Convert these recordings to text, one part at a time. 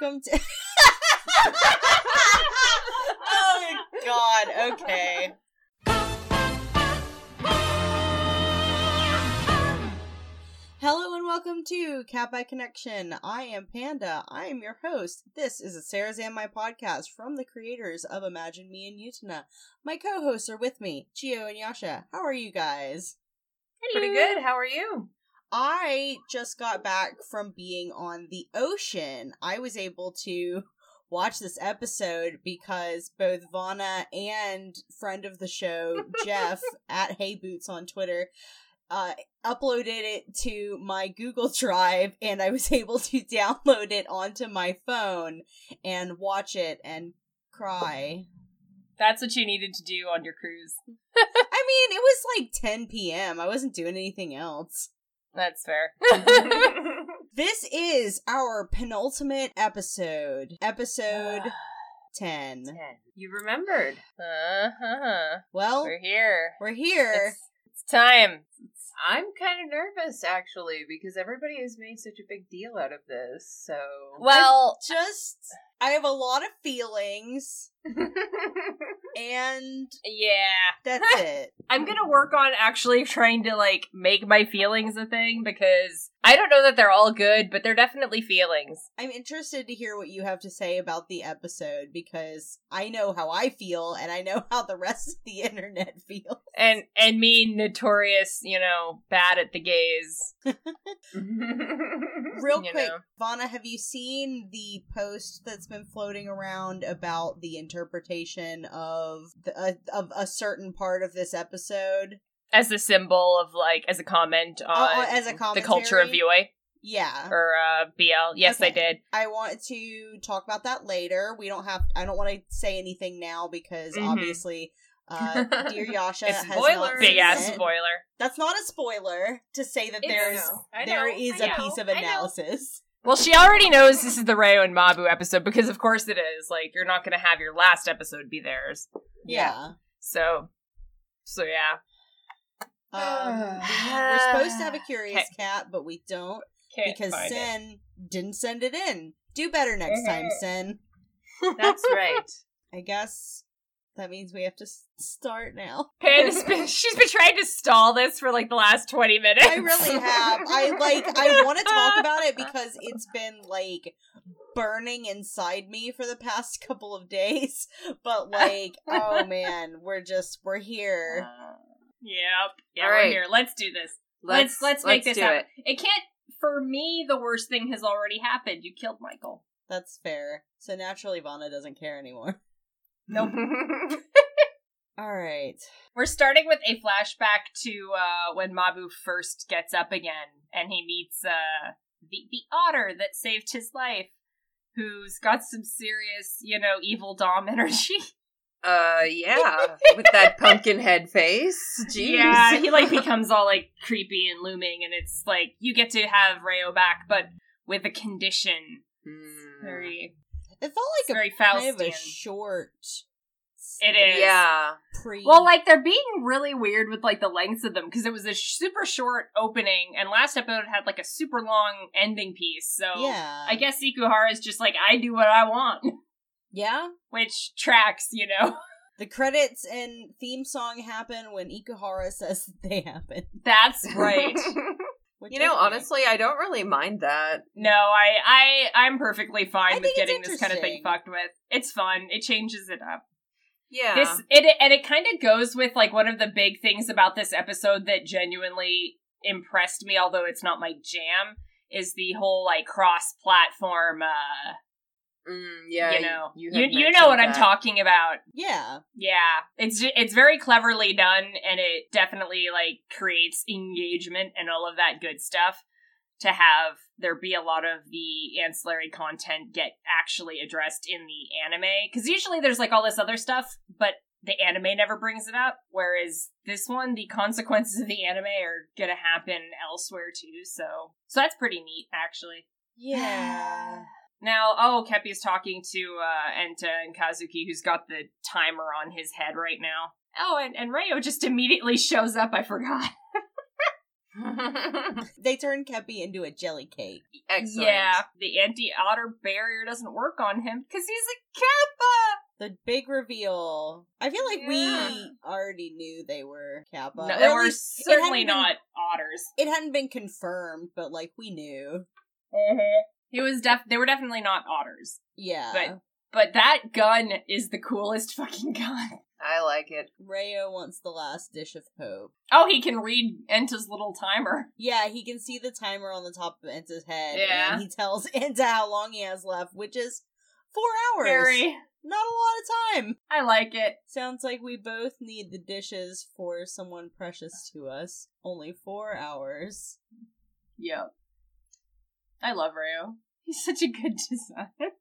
welcome to. oh God. Okay. Hello and welcome to Kappa Connection. I am Panda. I am your host. This is a Sarazanmai podcast from the creators of Imagine Me and Utena. My co-hosts are with me, Chio and Yasha. How are you guys? Pretty good. How are you? I just got back from being on the ocean. I was able to watch this episode because both Vana and friend of the show, Jeff, at Hey Boots on Twitter, uh, uploaded it to my Google Drive and I was able to download it onto my phone and watch it and cry. That's what you needed to do on your cruise. I mean, it was like 10 p.m. I wasn't doing anything else. That's fair. This is our penultimate episode. Episode 10. Ten. You remembered. Uh-huh. Well, We're here. we're here. It's, it's time. I'm kind of nervous actually because everybody has made such a big deal out of this. So Well, Just, I have a lot of feelings, and yeah. that's it. I'm gonna work on actually trying to like make my feelings a thing because I don't know that they're all good, but they're definitely feelings. I'm interested to hear what you have to say about the episode because I know how I feel, and I know how the rest of the internet feels. And and me notorious, you know, bad at the gaze. Real quick, know. Vana, have you seen the post that's been floating around about the interpretation of the, uh, of a certain part of this episode? As a symbol of like as a comment on Uh, as a the culture of commentary? VOA Yeah, or uh BL. Yes, I did. I want to talk about that later. We don't have. I don't want to say anything now because Mhm. obviously, uh, dear Yasha It's has spoiler. not Big seen ass it. spoiler. That's not a spoiler to say that It's- there's I know, I there know, is I a know, piece of I know. analysis. Well, she already knows this is the Rayo and Mabu episode because, of course, it is. Like, you're not going to have your last episode be theirs. Yeah. So, so yeah. Um, we're supposed to have a curious Okay. cat, but we don't Can't because find it. Sin didn't send it in. Do better next time, Sin. that's right. I guess that means we have to s- start now. Panda's been, she's been trying to stall this for like the last 20 minutes. I really have. I like. I want to talk about it because it's been like burning inside me for the past couple of days. But like, oh man, we're just we're here. Uh, yep. Yeah, All we're right. here. Let's do this. Let's let's, make this do happen. it. It. can't. For me, the worst thing has already happened. You killed Michael. That's fair. So naturally, Vana doesn't care anymore. Nope. All right. We're starting with a flashback to uh, when Mabu first gets up again, and he meets uh, the the otter that saved his life, who's got some serious, you know, evil dom energy. uh, yeah, with that pumpkin head face. Jeez. Yeah, he like becomes all like creepy and looming, and it's like you get to have Rayo back, but with a condition. Hmm. Very, It felt like a very kind of a Faustian. Short. It is. Yeah. Pre. Well, like they're being really weird with like the lengths of them because it was a super short opening, and last episode had like a super long ending piece. So yeah, I guess Ikuhara is just like I do what I want, yeah. which tracks, you know. The credits and theme song happen when Ikuhara says they happen. That's right. you know, okay. honestly, I don't really mind that. no, I I I'm perfectly fine I with getting this kind of thing fucked with. It's fun. It changes it up. Yeah. This it and it kind of goes with like one of the big things about this episode that genuinely impressed me, although it's not my jam, is the whole like cross platform. uh Mm, yeah. you know, you, you you, know what I'm talking about. Yeah, Yeah, it's it's very cleverly done, and it definitely like creates engagement and all of that good stuff. To have there be a lot of the ancillary content get actually addressed in the anime, because usually there's like all this other stuff, but the anime never brings it up. Whereas this one, the consequences of the anime are gonna happen elsewhere too. So, so that's pretty neat, actually. yeah. Now, oh, Kepi's talking to uh, Enta and Kazuki, who's got the timer on his head right now. Oh, and, and Rayo just immediately shows up. I forgot. They turn Kepi into a jelly cake. Excellent. Yeah, the anti-otter barrier doesn't work on him because he's a kappa. The big reveal. I feel like Yeah. we already knew they were Kappa. No, they were certainly hadn't been- otters. It hadn't been confirmed, but like we knew. Mm-hmm. He was def. They were definitely not otters. Yeah. But- But that gun is the coolest fucking gun. I like it. Rayo wants the last dish of hope. Oh, he can read Enta's little timer. Yeah, he can see the timer on the top of Enta's head. Yeah. And he tells Enta how long he has left, which is four hours. Very. Not a lot of time. I like it. Sounds like we both need the dishes for someone precious to us. Only four hours. Yep. I love Rayo. He's such a good designer.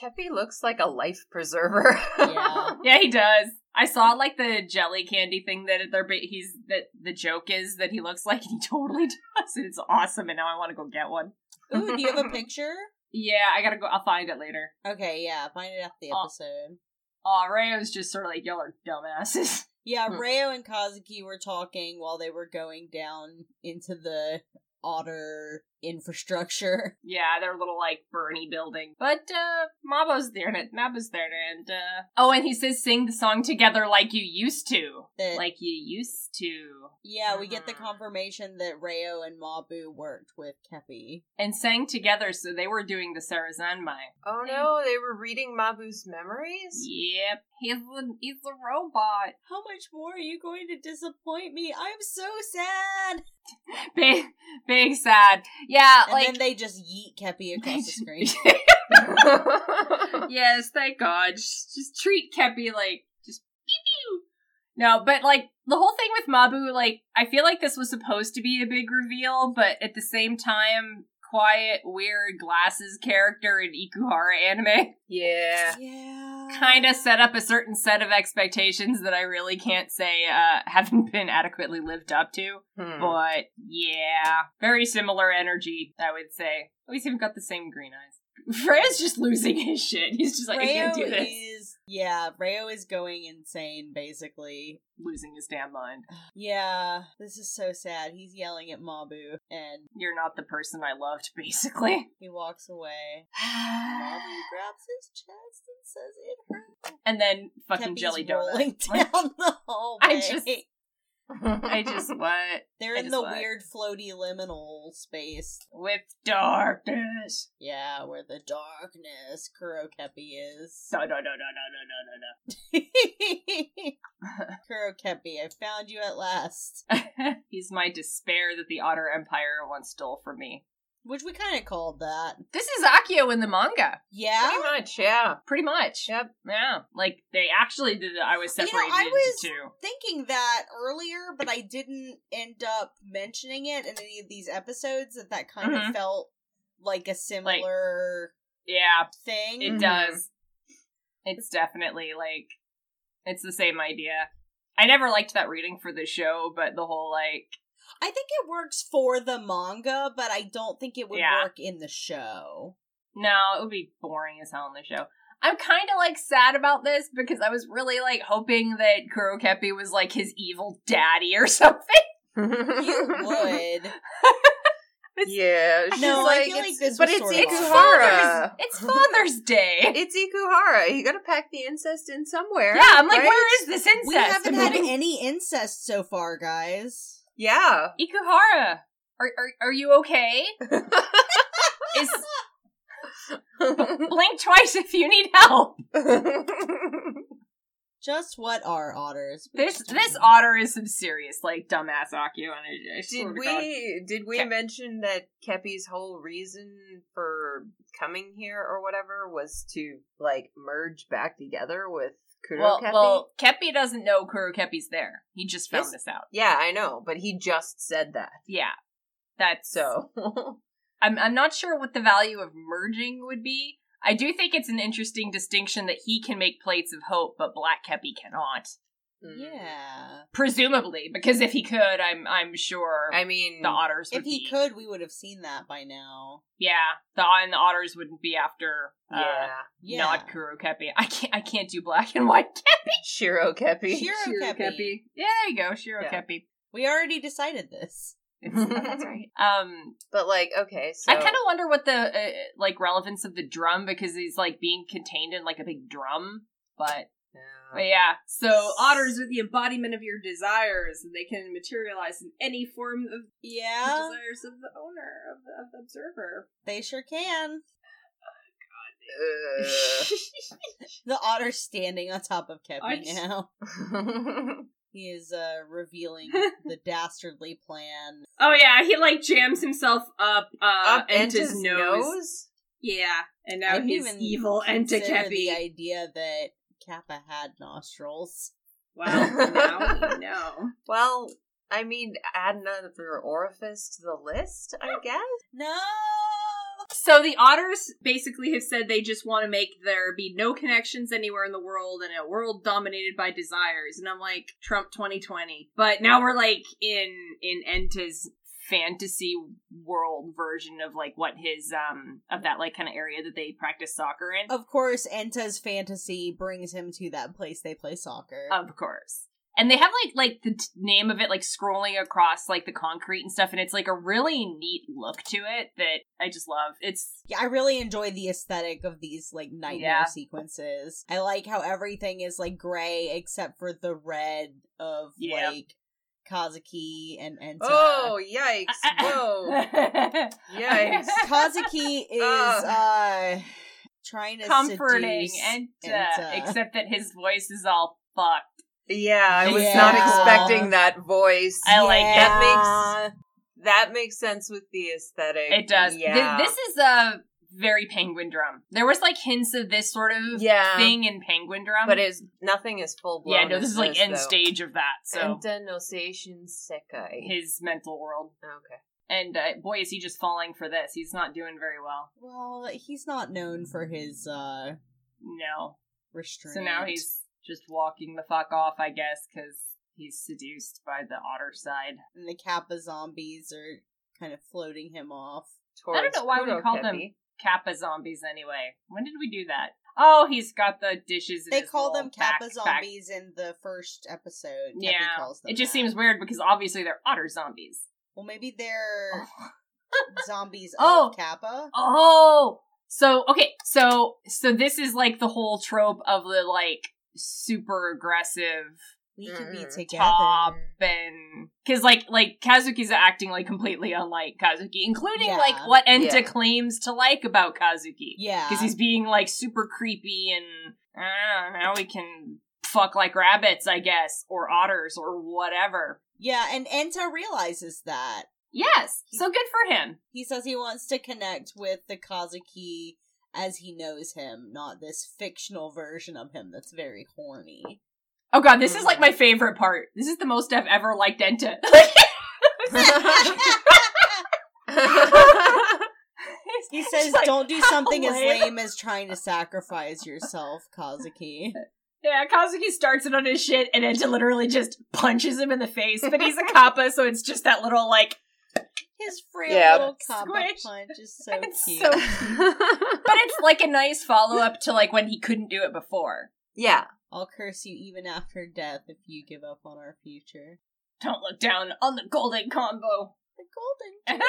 Kepi looks like a life preserver. Yeah. yeah, he does. I saw like the jelly candy thing that they're ba- he's that the joke is that he looks like he totally does. and It's awesome, and now I want to go get one. Ooh, do you have a picture? Yeah, I gotta go. I'll find it later. Okay, yeah, find it after the Oh. episode. Aw, Rayo's just sort of like y'all are dumbasses. Yeah, Hmm. Rayo and Kazuki were talking while they were going down into the otter infrastructure. Yeah, their little like Bernie building. But uh Mabu's there and Mabu's there and uh Oh, and he says sing the song together like you used to. That Like you used to. yeah, we get the Mhm. confirmation that Rayo and Mabu worked with Kepi. And sang together, so they were doing the Sarazanmai. oh no, they were reading Mabu's memories? Yep. He's a he's a robot. How much more are you going to disappoint me? I'm so sad. Big big sad. Yeah, And like then they just yeet Kepi across the screen. yes, thank God. Just, just treat Kepi like just pew pew. No, but like the whole thing with Mabu, like I feel like this was supposed to be a big reveal, but at the same time, quiet, weird glasses character in Ikuhara anime yeah. yeah. kind of set up a certain set of expectations that I really can't say uh haven't been adequately lived up to. Hmm. But yeah, very similar energy, I would say. At least even got the same green eyes. Freya's just losing his shit. He's just like, I can't do this. is yeah, Rayo is going insane basically. Losing his damn mind. Yeah, this is so sad. He's yelling at Mabu and You're not the person I loved, basically. he walks away. Mabu grabs his chest and says it hurts. and then fucking Kepi's jelly rolling donut. down Like, the hallway. I just- I just what? They're I in the what? weird floaty liminal space. With darkness. Yeah, where the darkness Kuro Kepi is. No, no, no, no, no, no, Kuro Kepi, I found you at last. no, no. He's my despair that the Otter Empire once stole from me. Which we kind of called that. This is Akio in the manga. Yeah? Pretty much, yeah. Pretty much. Yep. Yeah. Like, they actually did it. I was You know, I was- into two. Thinking that earlier, but I didn't end up mentioning it in any of these episodes, that that kind Mhm. of felt like a similar Yeah, thing. It Mhm. does. It's definitely like it's the same idea. I never liked that reading for the show, but the whole like I think it works for the manga, but I don't think it would Yeah. work in the show. no, it would be boring as hell in the show. I'm kind of like sad about this because I was really like hoping that Kurokepi was like his evil daddy or something. You would. yeah. She's No, I like, feel like it's- this but was it's sort of It's Ikuhara. Father's, it's Father's Day. It's Ikuhara. You gotta pack the incest in somewhere. Yeah, I'm like, right? where is this incest? We haven't had any incest so far, guys. Yeah. Ikuhara, are, are are you okay? Is blink twice if you need help. Just what are otters? This this otter is some serious like dumbass Akio energy. Did we did we Ke- mention that Kepi's whole reason for coming here or whatever was to like merge back together with Kuro Well, Kepi? well, Kepi doesn't know Kuro Kepi's there. He just found Yes. this out. yeah, I know, but he just said that. Yeah, that's So I'm I'm not sure what the value of merging would be. I do think it's an interesting distinction that he can make plates of hope, but Black Kepi cannot. Mm. Yeah. Presumably, because if he could, I'm I'm sure I mean the otters. Would If he be- could, we would have seen that by now. yeah, the and the otters wouldn't be after. Uh, Yeah. Yeah. Not Kuro Kepi. I can't. I can't do black and white Kepi. Shiro Kepi. Shiro Kepi. Yeah, there you go, Shiro Yeah. Kepi. We already decided this. It's- that's right. Um, But like, okay, so I kind of wonder what the uh, like relevance of the drum because he's like being contained in like a big drum. But, but yeah, So otters are the embodiment of your desires, and they can materialize in any form of the Yeah, desires of the owner of the, of the observer. they sure can. Ugh. The otter standing on top of Kepi just- now. He is uh revealing the dastardly plan. Oh yeah, he like jams himself up uh Up into into his nose. Yeah, and now he's even evil consider Entakepi. the idea that Kappa had nostrils. Well, now we know. well, I mean, add another orifice to the list, I guess. No. So the otters basically have said they just want to make there be no connections anywhere in the world and a world dominated by desires. And I'm like, Trump 2020. But now we're like in in Enta's fantasy world version of like what his um of that like kind of area that they practice soccer in. Of course, Enta's fantasy brings him to that place they play soccer. Of course. And they have like like the t- name of it like scrolling across like the concrete and stuff and it's like a really neat look to it that I just love. It's yeah, I really enjoy the aesthetic of these like nightmare Yeah. sequences. I like how everything is like gray except for the red of Yeah. like Kazuki and Enta. Oh, yikes. Whoa. Yikes. Kazuki is uh trying to comforting seduce and uh, Enta. except that his voice is all fucked. Yeah, I was Yeah. not expecting that voice. I like. That makes that makes sense with the aesthetic. It does. Th- Yeah. this is a very penguin drum. There was like hints of this sort of yeah. thing in penguin drum. but it's nothing is full blown. yeah, no, this is like end though. stage of that. So Entanosation Sekai. his mental world. Okay. And uh, boy, is he just falling for this. He's not doing very well. Well, he's not known for his uh No. restraint. So now he's just walking the fuck off, I guess, because he's seduced by the otter side. and the Kappa zombies are kind of floating him off. Towards I don't know why we Towards called them Kurokepi. Kappa zombies anyway. When did we do that? Oh, he's got the dishes. In They call them Kappa backpack. zombies in the first episode. Yeah, it just that. seems weird because obviously they're otter zombies. Well, maybe they're zombies Oh. Kappa. Oh, so okay, so so this is like the whole trope of the like super aggressive We could be together. top and because like like Kazuki's acting like completely unlike Kazuki, including Yeah. like what Enta Yeah. claims to like about Kazuki. Yeah. because he's being like super creepy and I now we can fuck like rabbits, I guess, or otters or whatever. Yeah, and Enta realizes that. Yes, so good for him. He says he wants to connect with the Kazuki as he knows him, not this fictional version of him that's very horny. Oh god, this is like my mm. favorite part. This is the most I've ever liked Enta. He says, like, "Don't do how something as lame." lame as trying to sacrifice yourself, Kazuki." Yeah, Kazuki starts it on his shit, and Enta literally just punches him in the face. But he's a kappa, so it's just that little like. His frail Yeah. little kappa Squish. punch is so It's cute. so- But it's like a nice follow up to like when he couldn't do it before. yeah. I'll curse you even after death if you give up on our future. Don't look down on the golden combo. The golden duo.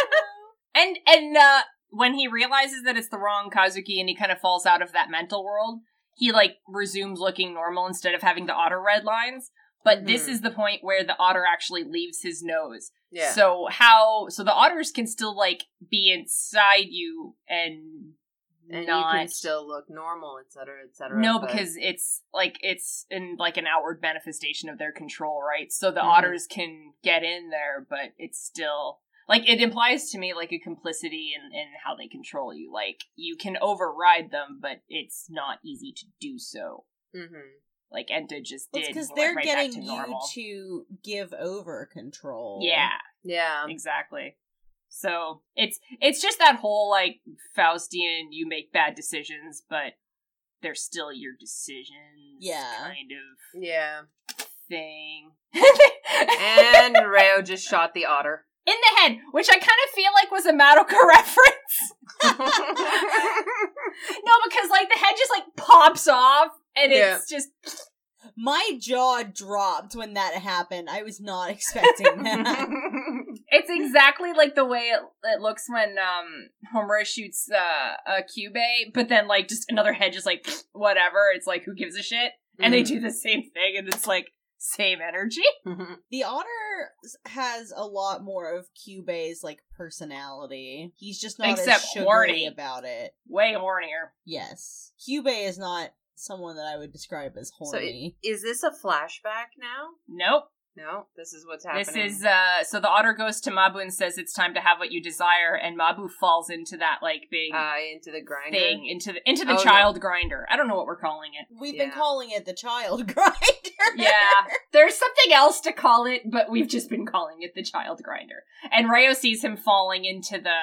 And and uh when he realizes that it's the wrong Kazuki and he kind of falls out of that mental world, he like resumes looking normal instead of having the otter red lines. But this Mhm. is the point where the otter actually leaves his nose. Yeah. So how so the otters can still like be inside you and and not you can still look normal, etc., etc. no but- because it's like it's in like an outward manifestation of their control right so the Mhm. otters can get in there but it's still like it implies to me like a complicity in, in how they control you like you can override them but it's not easy to do so Mhm. like enta just did because went they're right back getting to you to give over control. yeah Yeah. exactly so it's it's just that whole like faustian you make bad decisions but they're still your decisions Yeah. kind of Yeah. thing. And Reo just shot the otter. in the head, which I kind of feel like was a Madoka reference. no, because like the head just like pops off and it's just My jaw dropped when that happened. I was not expecting that. It's exactly like the way it, it looks when um Homura shoots uh, a Kyubey, but then like just another head just like whatever. It's like who gives a shit? And they do the same thing, and it's like same energy. the otter has a lot more of Kyubey's like personality. He's just not Except as sugary horny. about it. Way hornier. Yes, Kyubey is not someone that I would describe as So horny. is this a flashback now? Nope. No, this is what's happening. This is uh so the otter goes to Mabu and says it's time to have what you desire, and Mabu falls into that like big uh, into the grinder. thing into the into the Oh, no. child grinder. I don't know what we're calling it. We've been calling it the child grinder. Yeah, there's something else to call it, but we've just been calling it the child grinder. And Rayo sees him falling into the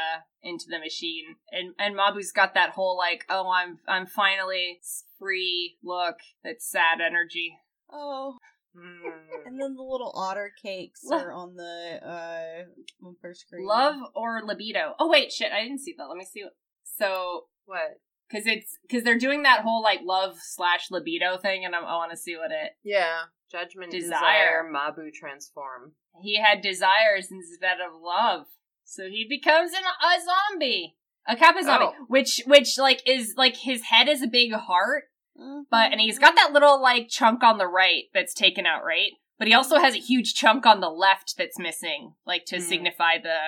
into the machine, and and Mabu's got that whole like, oh, I'm I'm finally free look. That's sad energy. Oh, Mm. and then the little otter cakes Lo- are on the uh on first screen. Love or libido? Oh wait, shit, I didn't see that. Let me see. What... So What? because it's because they're doing that whole like love slash libido thing, and I'm, I want to see what it. Yeah. Judgment, Desire. desire, Mabu transform. He had desires instead of love, so he becomes an, a zombie, a kappa zombie, Oh. which which like is like his head is a big heart, Mhm. but and he's got that little like chunk on the right that's taken out, right? But he also has a huge chunk on the left that's missing, like to Mhm. signify the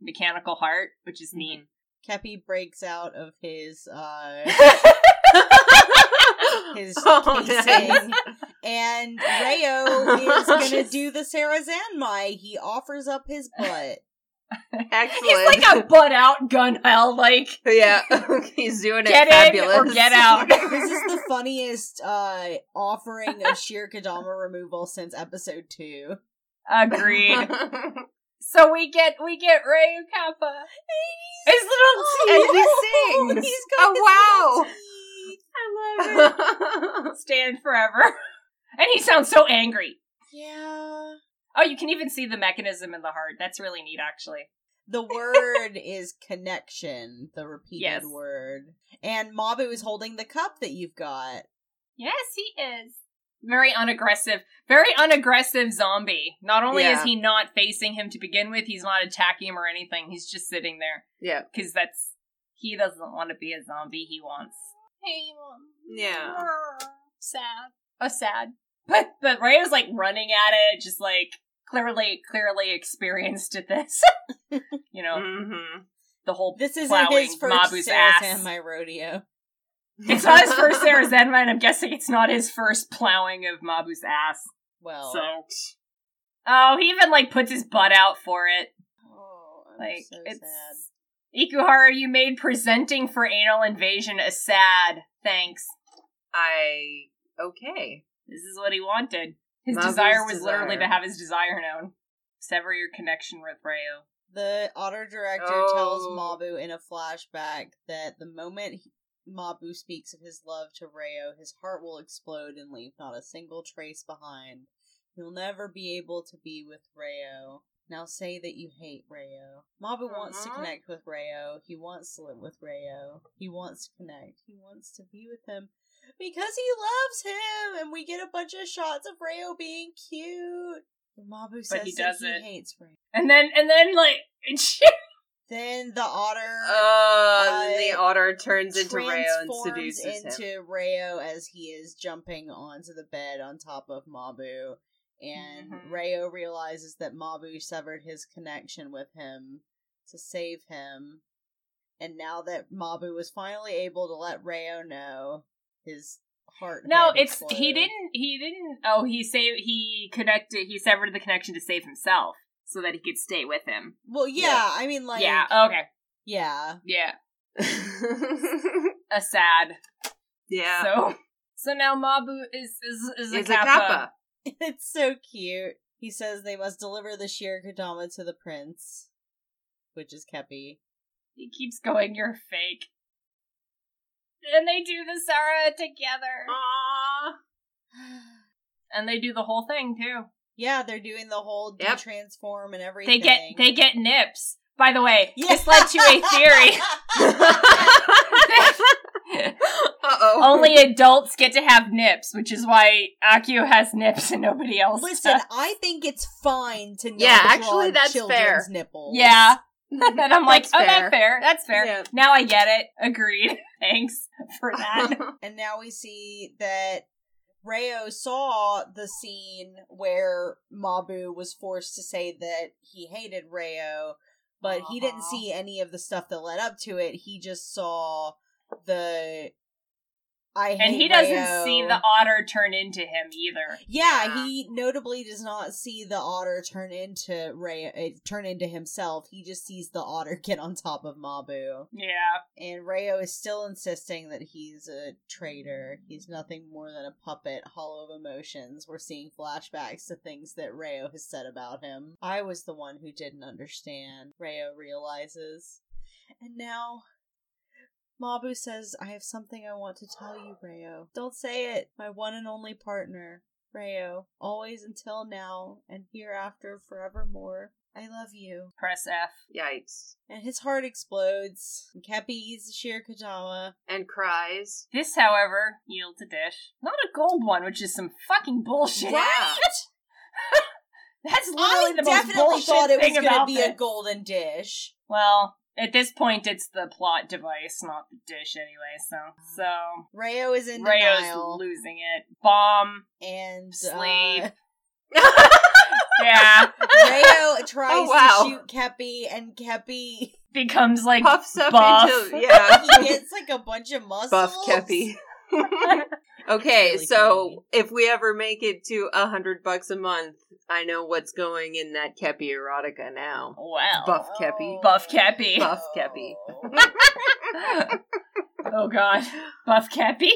mechanical heart, which is neat. Kepi breaks out of his uh his Oh, casing, nice. and Rayo is gonna do the Sarazanmai. He offers up his butt. Excellent. He's like a butt out gun hell, like yeah, he's doing Get it in fabulous. or get out. This is the funniest uh offering of shirikodama removal since episode two. agreed. so we get we get Rayu Kappa. His little And teeth. he sings. He's got his Oh, little teeth. I love it. Stand forever. And he sounds so angry. Yeah. Oh, you can even see the mechanism in the heart. That's really neat, actually. The word is connection, the repeated Yes. word. And Mabu is holding the cup that you've got. Yes, he is. Very unaggressive. Very unaggressive zombie. Not only is he not facing him to begin with, he's not attacking him or anything. He's just sitting there. yeah, Because that's. He doesn't want to be a zombie. He wants. He wants. yeah. Sad. A sad. But but Rayo's like running at it, just like clearly clearly experienced at this. you know, Mm-hmm. the whole This isn't his first Mabu's Sarah ass. my rodeo. It's not his first Sarah Zenma, and I'm guessing it's not his first plowing of Mabu's ass. Well, So, oh, he even like puts his butt out for it. oh, I'm Like so it's sad. Ikuhara, you made presenting for anal invasion a sad. Thanks. I okay. This is what he wanted. His Mabu's desire was literally to have his desire known. Sever your connection with Rayo. The otter director tells Oh. Mabu in a flashback that the moment he- Mabu speaks of his love to Rayo, his heart will explode and leave not a single trace behind. He'll never be able to be with Rayo. Now say that you hate Rayo. Mabu wants to Uh-huh. connect with Rayo. He wants to live with Rayo. He wants to connect. He wants to be with him because he loves him. And we get a bunch of shots of Rayo being cute. And Mabu says he that doesn't. he hates Rayo. And then, and then, like, Then the otter Uh, then the Uh, otter turns into Rayo and seduces into him. Rayo as he is jumping onto the bed on top of Mabu. And Mhm. Rayo realizes that Mabu severed his connection with him to save him. And now that Mabu was finally able to let Rayo know, his heart. no, it's he didn't. He didn't. Oh, he saved. He connected. He severed the connection to save himself, so that he could stay with him. Well, yeah, Yeah. I mean, like, yeah. Okay. yeah. Yeah. A sad. yeah. So. So now Mabu is is is a It's a kappa. kappa. It's so cute. He says they must deliver the shirikodama to the prince, which is Kepi. He keeps going. You're fake. And they do the Sarah together, Aww. and they do the whole thing too. yeah, they're doing the whole Yep. transform and everything. They get they get nips. By the way, Yeah. this led to a theory. Uh oh. only adults get to have nips, which is why Akio has nips and nobody else. Listen, does. I think it's fine to not Yeah, actually, that's children's fair. nipples. Yeah. Mm-hmm. and I'm like, That's oh, fair. that's fair. That's fair. Yeah. Now I get it. Agreed. Thanks for that. And now we see that Rayo saw the scene where Mabu was forced to say that he hated Rayo, but he didn't see any of the stuff that led up to it. He just saw the I hate and he doesn't Rayo. see the otter turn into him either. Yeah, Yeah. he notably does not see the otter turn into Ray, uh, turn into himself. He just sees the otter get on top of Mabu. Yeah. And Rayo is still insisting that he's a traitor. He's nothing more than a puppet, hollow of emotions. We're seeing flashbacks to things that Rayo has said about him. I was the one who didn't understand. Rayo realizes. And now Mabu says, I have something I want to tell you, Rayo. Don't say it, my one and only partner. Rayo, always until now and hereafter forevermore. I love you. Press F. Yikes. And his heart explodes. And Kepi eats shirikodama. And cries. This, however, yields a dish. Not a gold one, which is some fucking bullshit. Right? That's literally I the most definitely bullshit thought it was going to about be a golden dish. Well, at this point, it's the plot device, not the dish, anyway. So, so Rayo is in Rayo's denial. losing it. Bomb. and Sleep. uh, Yeah, Rayo tries Oh, wow. to shoot Kepi, and Kepi becomes like Puffs up buff. into yeah. he gets like a bunch of muscles. Buff Kepi. okay, Really so if we ever make it to a hundred bucks a month, I know what's going in that Kepi erotica now. well. Buff Kepi. Buff Kepi. Buff Kepi. oh god, Buff Kepi.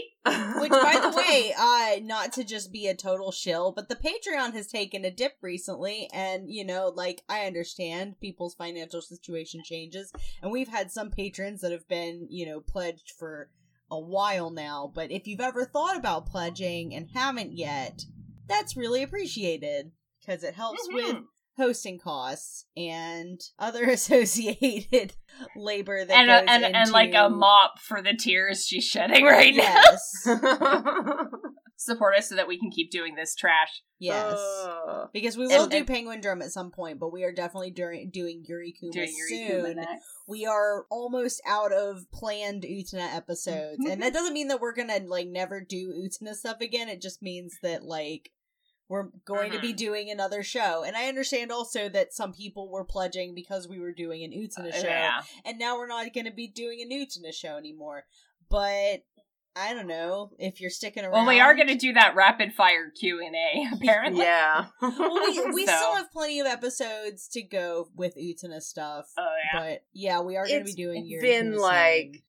Which, by the way, uh, not to just be a total shill, but the Patreon has taken a dip recently, and you know, like I understand people's financial situation changes, and we've had some patrons that have been, you know, pledged for a while now. But if you've ever thought about pledging and haven't yet, that's really appreciated because it helps with Mhm. hosting costs and other associated labor that and goes a, and, into and like a mop for the tears she's shedding right now. Yes, Support us so that we can keep doing this trash. yes. Uh, Because we will And- do and- Penguin Drum at some point, but we are definitely during doing Yuri Kuma Doing your soon. Ikuma next. We are almost out of planned Utena episodes, and that doesn't mean that we're gonna like never do Utena stuff again. It just means that like we're going to be Mhm. doing another show. And I understand also that some people were pledging because we were doing an Utena show, Yeah. and now we're not going to be doing an Utena show anymore. But I don't know if you're sticking around. Well, we are going to do that rapid fire Q and A. Apparently. yeah. Well, we, we So- still have plenty of episodes to go with Utena stuff. Oh yeah. But yeah, we are going to be It's doing your been Utena like soon.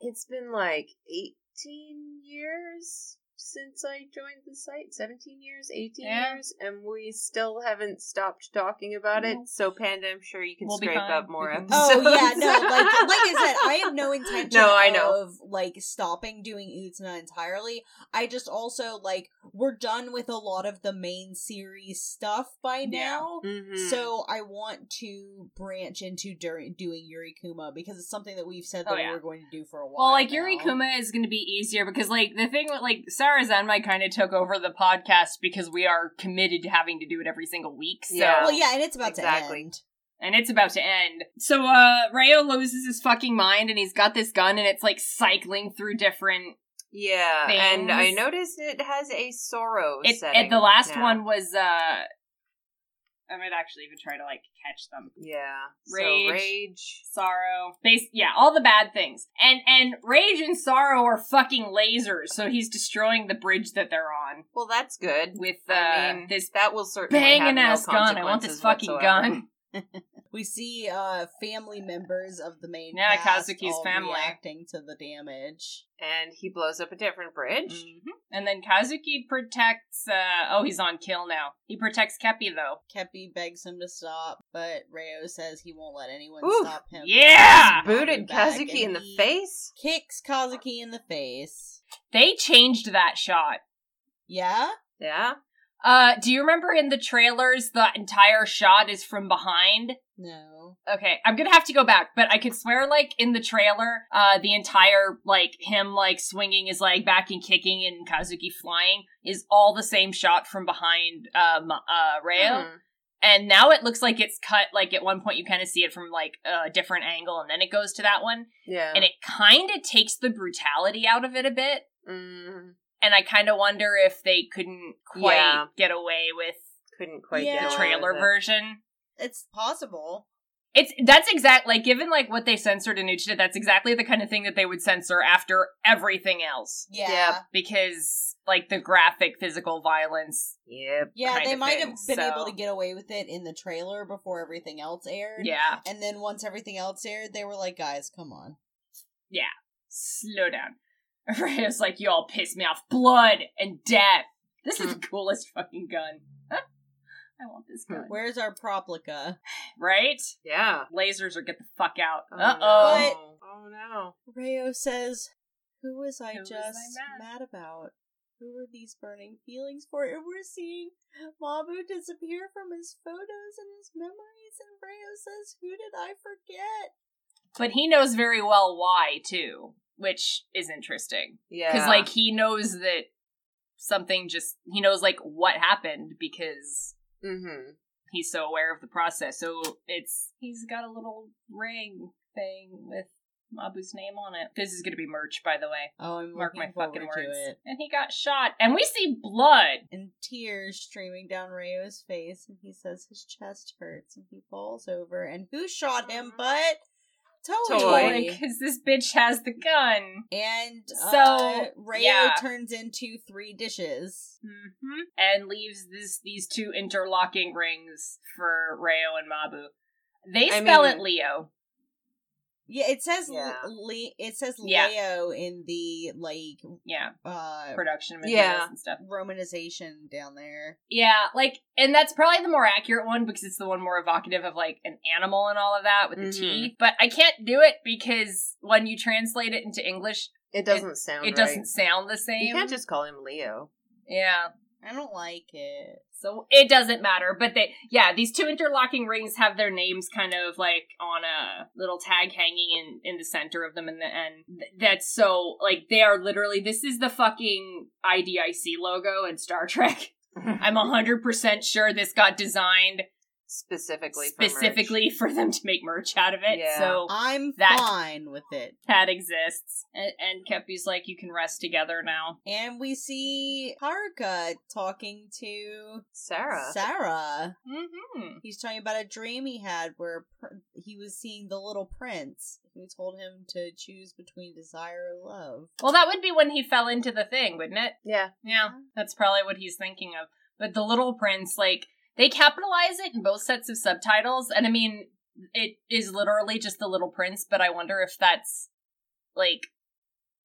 it's been like 18 years since I joined the site. 17 years, 18 Yeah. years, and we still haven't stopped talking about it. So, Panda, I'm sure you can We'll scrape up more We can- episodes. Oh yeah, no, like like I said, I have no intention No, I know. of like stopping doing Utena entirely. I just also like we're done with a lot of the main series stuff by Yeah. now. Mhm. So I want to branch into during doing Yuri Kuma because it's something that we've said that Oh, we yeah. were going to do for a while. Well, like Yuri now. Kuma is going to be easier because, like, the thing with like Sarah Zenmai kind of took over the podcast because we are committed to having to do it every single week. So, Yeah. Well, yeah, and it's about Exactly. to end. and it's about to end. So, uh, Rayo loses his fucking mind and he's got this gun and it's like cycling through different. yeah, and I noticed it has a sorrow It, setting. it, the last now. one was, uh, I might actually even try to like catch them. Yeah. Rage. So rage. sorrow base yeah all the bad things and and rage and sorrow are fucking lasers so he's destroying the bridge that they're on Well, that's good. with uh I mean, this that will certainly have banging no ass gun i want this fucking whatsoever. gun We see uh family members of the main Yeah, cast Kazuki's all family. reacting to the damage. And he blows up a different bridge. Mhm. and then kazuki protects uh oh he's on kill now he protects kepi though Kepi begs him to stop, but Rayo says he won't let anyone Oof. stop him. Yeah! Booted Kazuki in the face. Kicks Kazuki in the face. they changed that shot Yeah? Yeah. Uh, do you remember in the trailers the entire shot is from behind? No. Okay, I'm gonna have to go back, but I could swear, like in the trailer, uh, the entire like him like swinging his leg back and kicking and Kazuki flying is all the same shot from behind um uh Reo. Hmm. And now it looks like it's cut. Like at one point, you kind of see it from like a different angle, and then it goes to that one, Yeah. and it kind of takes the brutality out of it a bit. Mm, And I kind of wonder if they couldn't quite Yeah. get away with couldn't quite Yeah. get the trailer it. version. It's possible. It's that's exact like given like what they censored in Uchida, that's exactly the kind of thing that they would censor after everything else. Yeah. Yep. Because like the graphic physical violence. Yep. Yeah, kind they of might thing, have been able to get away with it in the trailer before everything else aired. Yeah. And then once everything else aired, they were like, guys, come on. Yeah, slow down. Rhea's like, you all piss me off. Blood and death. This is the coolest fucking gun. I want this gun. Where's our Proplica? Right? Yeah. Lasers or get the fuck out. Oh, Uh oh. no. Oh no. Rayo says, Who was I Who was just I mad? mad about? Who were these burning feelings for? And we're seeing Mabu disappear from his photos and his memories, and Rayo says, Who did I forget? But he knows very well why too, which is interesting. Yeah. because like he knows that something just he knows like what happened because Mm-hmm. he's so aware of the process so it's he's got a little ring thing with mabu's name on it this is gonna be merch by the way Oh, I'm mark my fucking to words it. and he got shot and we see blood And tears streaming down Rayo's face, and he says his chest hurts, and he falls over. And who shot him but Toy? Toy. because this bitch has the gun And uh, So, Rayo yeah. turns into three dishes. hmm and leaves this these two interlocking rings for Rayo and Mabu. They I spell mean- it Leo. Yeah, it says Yeah. Le- it says Yeah. Leo in the like Yeah, uh production materials Yeah. and stuff. romanization down there. Yeah, like, and that's probably the more accurate one because it's the one more evocative of like an animal and all of that with the Mhm. teeth. But I can't do it because when you translate it into English, It doesn't sound. it right. doesn't sound the same. You can't just call him Leo. yeah. I don't like it. So it doesn't matter, but they, yeah, these two interlocking rings have their names kind of like on a little tag hanging in in the center of them, and the and that's so like they are literally this is the fucking IDIC logo in Star Trek. I'm hundred percent sure this got designed specifically. For merch. specifically for them to make merch out of it. Yeah. So I'm That- fine with it. that exists, and, and Kepi's like, you can rest together now. And we see Haruka talking to Sarah. Sarah. Mm-hmm. He's talking about a dream he had where pr- he was seeing the little prince who told him to choose between desire or love. Well, that would be when he fell into the thing, wouldn't it? yeah. Yeah, that's probably what he's thinking of. But the Little Prince, like, they capitalize it in both sets of subtitles, and I mean, it is literally just the Little Prince, but I wonder if that's, like,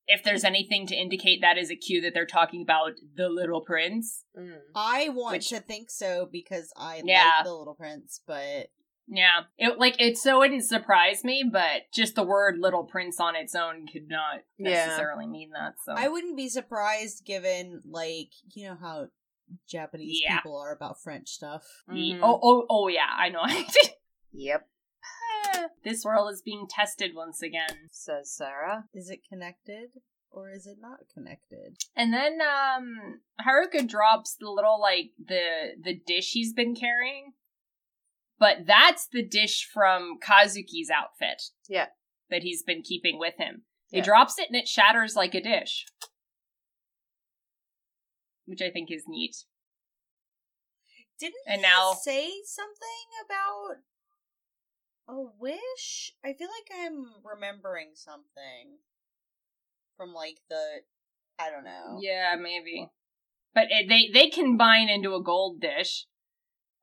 if there's anything to indicate that is a cue that they're talking about the Little Prince. Mm. I want Which- to think so because I Yeah. like the little prince, but Yeah, it like it so it didn't surprise me, but just the word Little Prince on its own could not Yeah. necessarily mean that. So I wouldn't be surprised given like you know how Japanese Yeah. people are about French stuff. Ye- Mhm. oh oh oh yeah, I know. Yep. this world is being tested once again. Says Sarah. Is it connected or is it not connected? And then um Haruka drops the little like the the dish he's been carrying. But that's the dish from Kazuki's outfit. Yeah. That he's been keeping with him. He Yeah. drops it and it shatters like a dish. Which I think is neat. Didn't And he now- say something about a wish? I feel like I'm remembering something from like the I don't know. Yeah, maybe. But it, they they combine into a gold dish.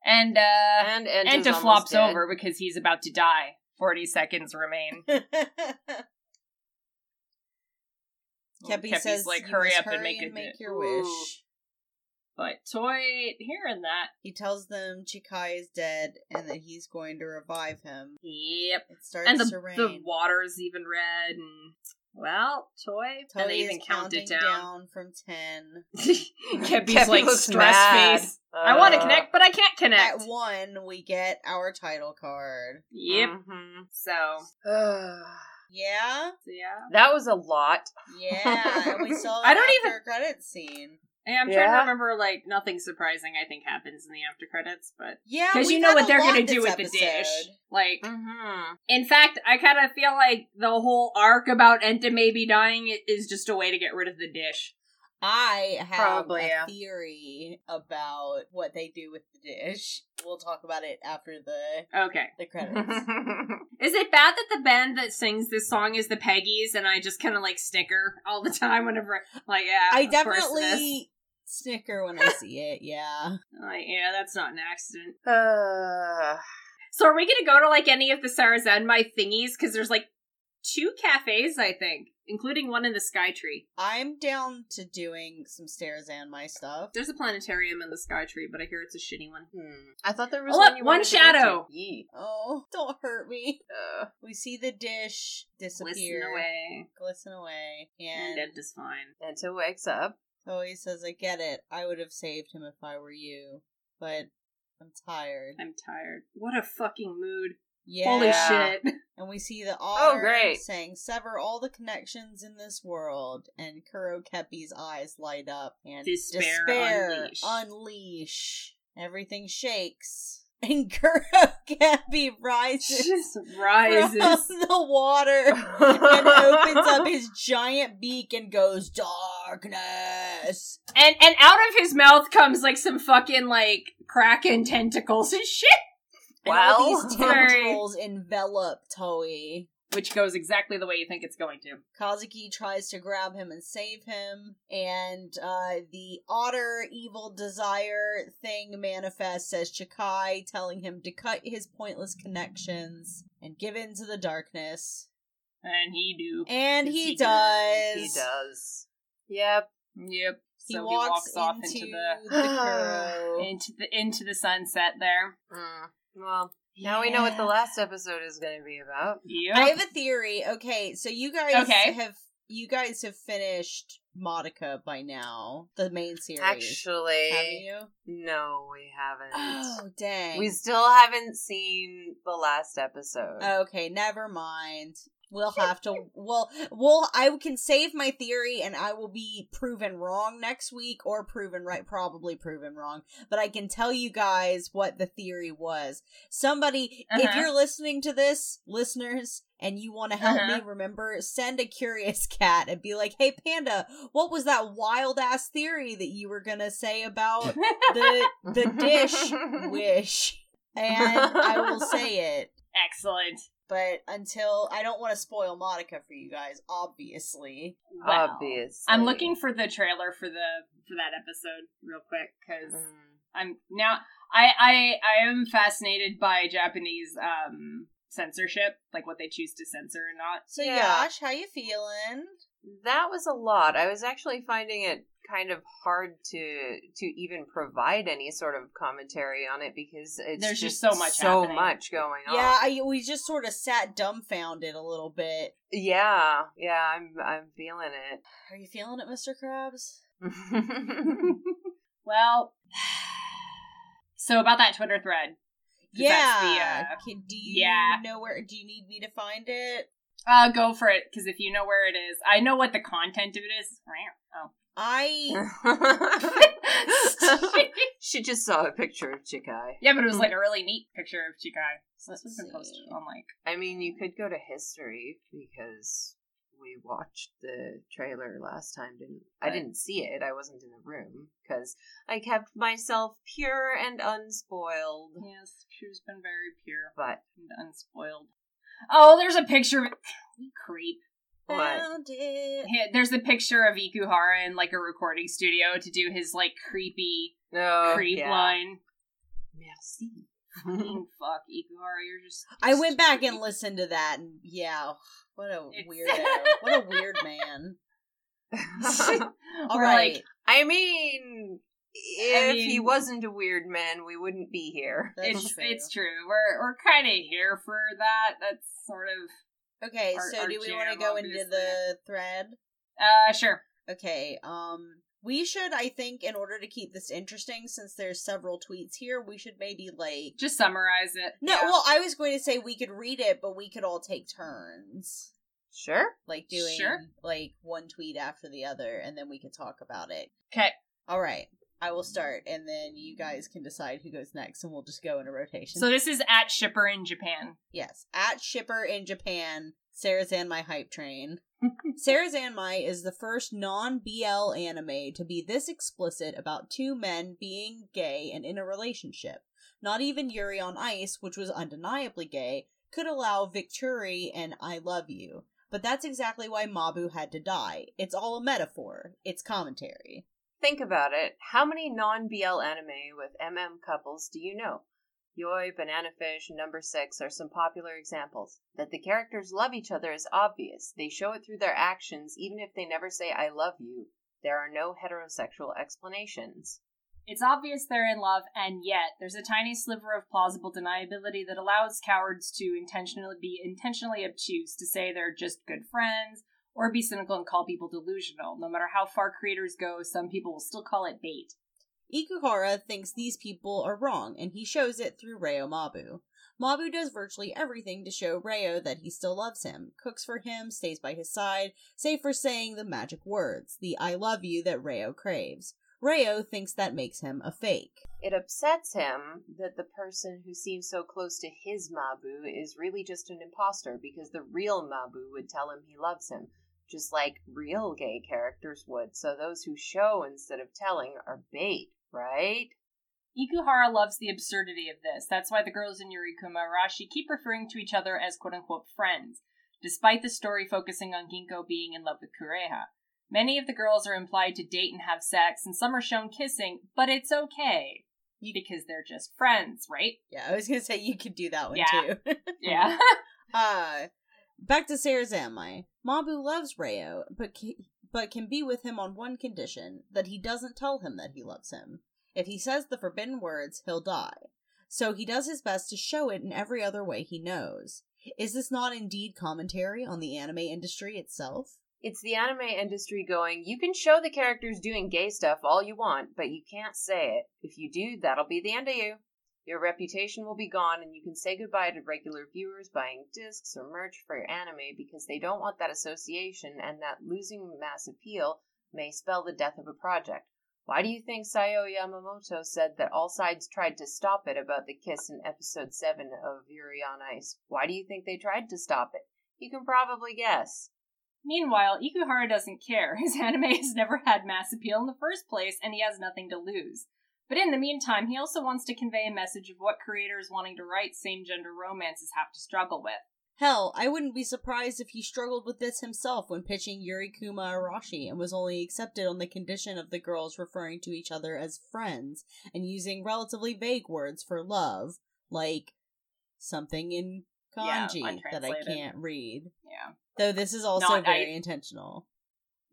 And uh And Enta Enta flops over because he's about to die. 40 seconds remain. Kepi Kepi's says, like, hurry must up and make it. make your Ooh. wish." But Toy hearing that. He tells them Chikai is dead and that he's going to revive him. Yep. It starts and to the rain. the water's even red and Well, toy. Toei and they is even count it counting down. from ten. Kepi's Kepi like looks stress mad. face. I want to Uh, connect, but I can't connect. At one, we get our title card. Yep. mhm. So, Yeah, yeah. that was a lot. yeah. and we saw. I don't even- after credits scene. And I'm trying Yeah. to remember, like, nothing surprising I think happens in the after credits, but. Yeah, Because you know what they're going to do this with the dish. Like, Mm-hmm. in fact, I kind of feel like the whole arc about Enta maybe dying is just a way to get rid of the dish. I have Probably, a yeah. theory about what they do with the dish. We'll talk about it after the Okay. the credits. Is it bad that the band that sings this song is the Peggies and I just kind of like snicker all the time whenever, like, yeah. I of definitely snicker when I see it. Yeah. Like, yeah, that's not an accident. uh, So are we gonna go to like any of the Sarazanmai thingies? Because there's like two cafes, I think, including one in the Sky Tree. I'm down to doing some stairs and my stuff. There's a planetarium in the Sky Tree, but I hear it's a shitty one. hmm. I thought there was Oh, look, one, you one wanted to go shadow. to. Oh, don't hurt me. Uh, We see the dish disappear, Listen away. glisten away, And and Ed is fine. Enta wakes up. Chloe says, "I get it. I would have saved him if I were you, but I'm tired." I'm tired. What a fucking mood. Yeah. Holy shit. And we see the Oh, great. saying, "Sever all the connections in this world." And Kuro Kepi's eyes light up, and Despair unleash. unleash. unleash. Everything shakes, and Kuro Kepi rises Just rises. from the water and opens up his giant beak and goes, "Darkness." And and out of his mouth comes like some fucking like kraken tentacles and shit. And all Well, these very- tentacles envelop Toi. Which goes exactly the way you think it's going to. Kazuki tries to grab him and save him, and uh, the otter evil desire thing manifests as Chikai telling him to cut his pointless connections and give in to the darkness. And he do. And he, he does. he does. Yep. Yep. He So walks, off into, into the the into the into the sunset there. Mm. Well, now we know what the last episode is going to be about. Yep. I have a theory. Okay, so you guys Okay. have you guys have finished Madoka by now, the main series. Actually, have you? no, we haven't. Oh dang. We still haven't seen the last episode. Okay, never mind. We'll have to. Well, well, I can save my theory, and I will be proven wrong next week, or proven right. Probably proven wrong, but I can tell you guys what the theory was. Somebody, if Uh-huh. you're listening to this, listeners, and you want to help Uh-huh. me remember, send a curious cat and be like, "Hey, Panda, what was that wild ass theory that you were gonna say about the the dish wish?" And I will say it. Excellent. But until I don't want to spoil Madoka for you guys, obviously. Well, Obviously. I'm looking for the trailer for the for that episode real quick because Mm. I'm now I I I am fascinated by Japanese um censorship, like what they choose to censor or not. So Yeah. Yash, how you feeling? That was a lot. I was actually finding it kind of hard to to even provide any sort of commentary on it because it's There's just so much so happening. much going on. Yeah, I, we just sort of sat dumbfounded a little bit. yeah, yeah. I'm I'm feeling it. Are you feeling it, Mr. Krabs? Well, so about that Twitter thread. that's the, Yeah. uh, Can- do you yeah. know where? Do you need me to find it? Uh, go for it, because if you know where it is, I know what the content of it is. Oh. I she just saw a picture of Chikai. yeah, but it was like hmm. a really neat picture of Chikai. So this Let's has been posted see. on like. I mean, you could go to history because we watched the trailer last time. Didn't I? Didn't see it. I wasn't in the room because I kept myself pure and unspoiled. Yes, she's been very pure But and unspoiled. Oh, there's a picture of creep. What? found it. There's a picture of Ikuhara in like a recording studio to do his like creepy No, creep yeah. line. Merci. Fucking fuck, Ikuhara, you're just. I went back creepy. and listened to that, and yeah, what a It's- weirdo! what a weird man. All We're right, like, I mean, if he mean- wasn't a weird man, we wouldn't be here. It's true. it's true. We're we're kind of here for that. That's sort of Okay, Our- so our do we want to jam, go into the thread? Uh, sure. Okay, um we should I think in order to keep this interesting since there's several tweets here, we should maybe like Just summarize it. No, Yeah. well, I was going to say we could read it, but we could all take turns. Sure. Like doing Sure. like one tweet after the other and then we could talk about it. Okay. All right. I will start and then you guys can decide who goes next and we'll just go in a rotation. So this is at shipper in Japan. Yes, at Shipper in Japan, Sarazanmai hype train. Sarazanmai is the first non BL anime to be this explicit about two men being gay and in a relationship. Not even Yuri on Ice, which was undeniably gay, could allow Victuri and I Love You. But that's exactly why Mabu had to die. It's all a metaphor. It's commentary. Think about it. How many non BL anime with MM couples do you know? Yoi, Banana Fish, Number Six are some popular examples. That the characters love each other is obvious. They show it through their actions, even if they never say I love you. There are no heterosexual explanations. It's obvious they're in love, and yet there's a tiny sliver of plausible deniability that allows cowards to intentionally be intentionally obtuse to say they're just good friends, or be cynical and call people delusional. No matter how far creators go, some people will still call it bait. Ikuhara thinks these people are wrong, and he shows it through Reo Mabu. Mabu does virtually everything to show Reo that he still loves him, cooks for him, stays by his side, save for saying the magic words, the I love you that Reo craves. Reo thinks that makes him a fake. It upsets him that the person who seems so close to his Mabu is really just an imposter because the real Mabu would tell him he loves him, just like real gay characters would. So those who show instead of telling are bait, right? Ikuhara loves the absurdity of this. That's why the girls in Yurikuma Arashi keep referring to each other as quote unquote friends, despite the story focusing on Ginkgo being in love with Kureha. Many of the girls are implied to date and have sex, and some are shown kissing, but it's okay. Because they're just friends, right? Yeah, I was gonna say you could do that one Yeah. too. Yeah. uh, back to Sarazanmai. Mabu loves Reo, but but can be with him on one condition: that he doesn't tell him that he loves him. If he says the forbidden words, he'll die. So he does his best to show it in every other way he knows. Is this not indeed commentary on the anime industry itself? It's the anime industry going, you can show the characters doing gay stuff all you want, but you can't say it. If you do, that'll be the end of you. Your reputation will be gone, and you can say goodbye to regular viewers buying discs or merch for your anime because they don't want that association, and that losing mass appeal may spell the death of a project. Why do you think Sayo Yamamoto said that all sides tried to stop it about the kiss in episode 7 of Yuri on Ice? Why do you think they tried to stop it? You can probably guess. Meanwhile, Ikuhara doesn't care. His anime has never had mass appeal in the first place, and he has nothing to lose. But in the meantime, he also wants to convey a message of what creators wanting to write same gender romances have to struggle with. Hell, I wouldn't be surprised if he struggled with this himself when pitching Yuri Kuma Arashi and was only accepted on the condition of the girls referring to each other as friends and using relatively vague words for love, like something in Yeah, kanji that I can't read. Yeah. Though this is also Not- very I- intentional.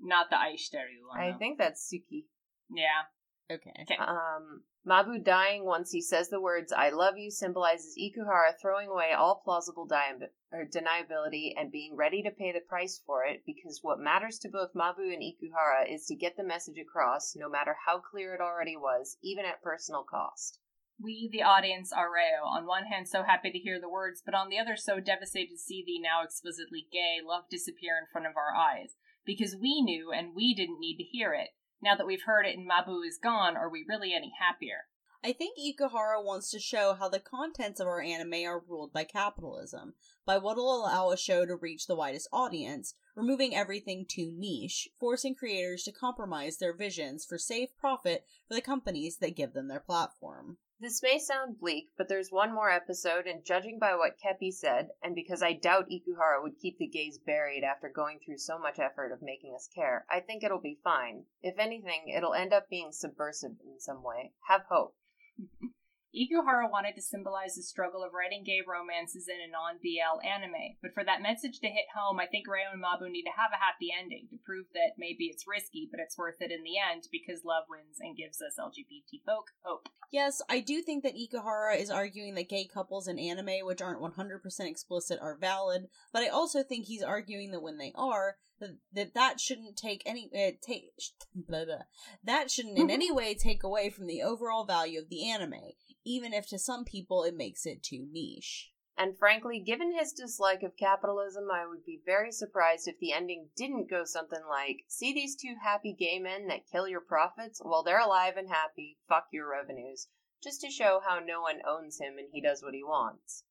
Not the Aishiteru one. I think that's Suki. Yeah. Okay. Okay. Um, Mabu dying once he says the words "I love you" symbolizes Ikuhara throwing away all plausible di- deniability and being ready to pay the price for it. Because what matters to both Mabu and Ikuhara is to get the message across, no matter how clear it already was, even at personal cost. We, the audience, are Reo. On one hand, so happy to hear the words, but on the other, so devastated to see the now explicitly gay love disappear in front of our eyes. Because we knew, and we didn't need to hear it. Now that we've heard it and Mabu is gone, are we really any happier? I think Ikuhara wants to show how the contents of our anime are ruled by capitalism, by what'll allow a show to reach the widest audience, removing everything too niche, forcing creators to compromise their visions for safe profit for the companies that give them their platform. This may sound bleak, but there's one more episode, and judging by what Kepi said, and because I doubt Ikuhara would keep the gaze buried after going through so much effort of making us care, I think it'll be fine. If anything, it'll end up being subversive in some way. Have hope. Ikuhara wanted to symbolize the struggle of writing gay romances in a non BL anime, but for that message to hit home, I think Reo and Mabu need to have a happy ending to prove that maybe it's risky, but it's worth it in the end because love wins and gives us LGBT folk hope. Yes, I do think that Ikuhara is arguing that gay couples in anime which aren't 100% explicit are valid, but I also think he's arguing that when they are, that that, that shouldn't take any uh, take blah, blah. that shouldn't in any way take away from the overall value of the anime, even if to some people it makes it too niche. And frankly, given his dislike of capitalism, I would be very surprised if the ending didn't go something like See these two happy gay men that kill your profits? Well, they're alive and happy. Fuck your revenues. Just to show how no one owns him and he does what he wants.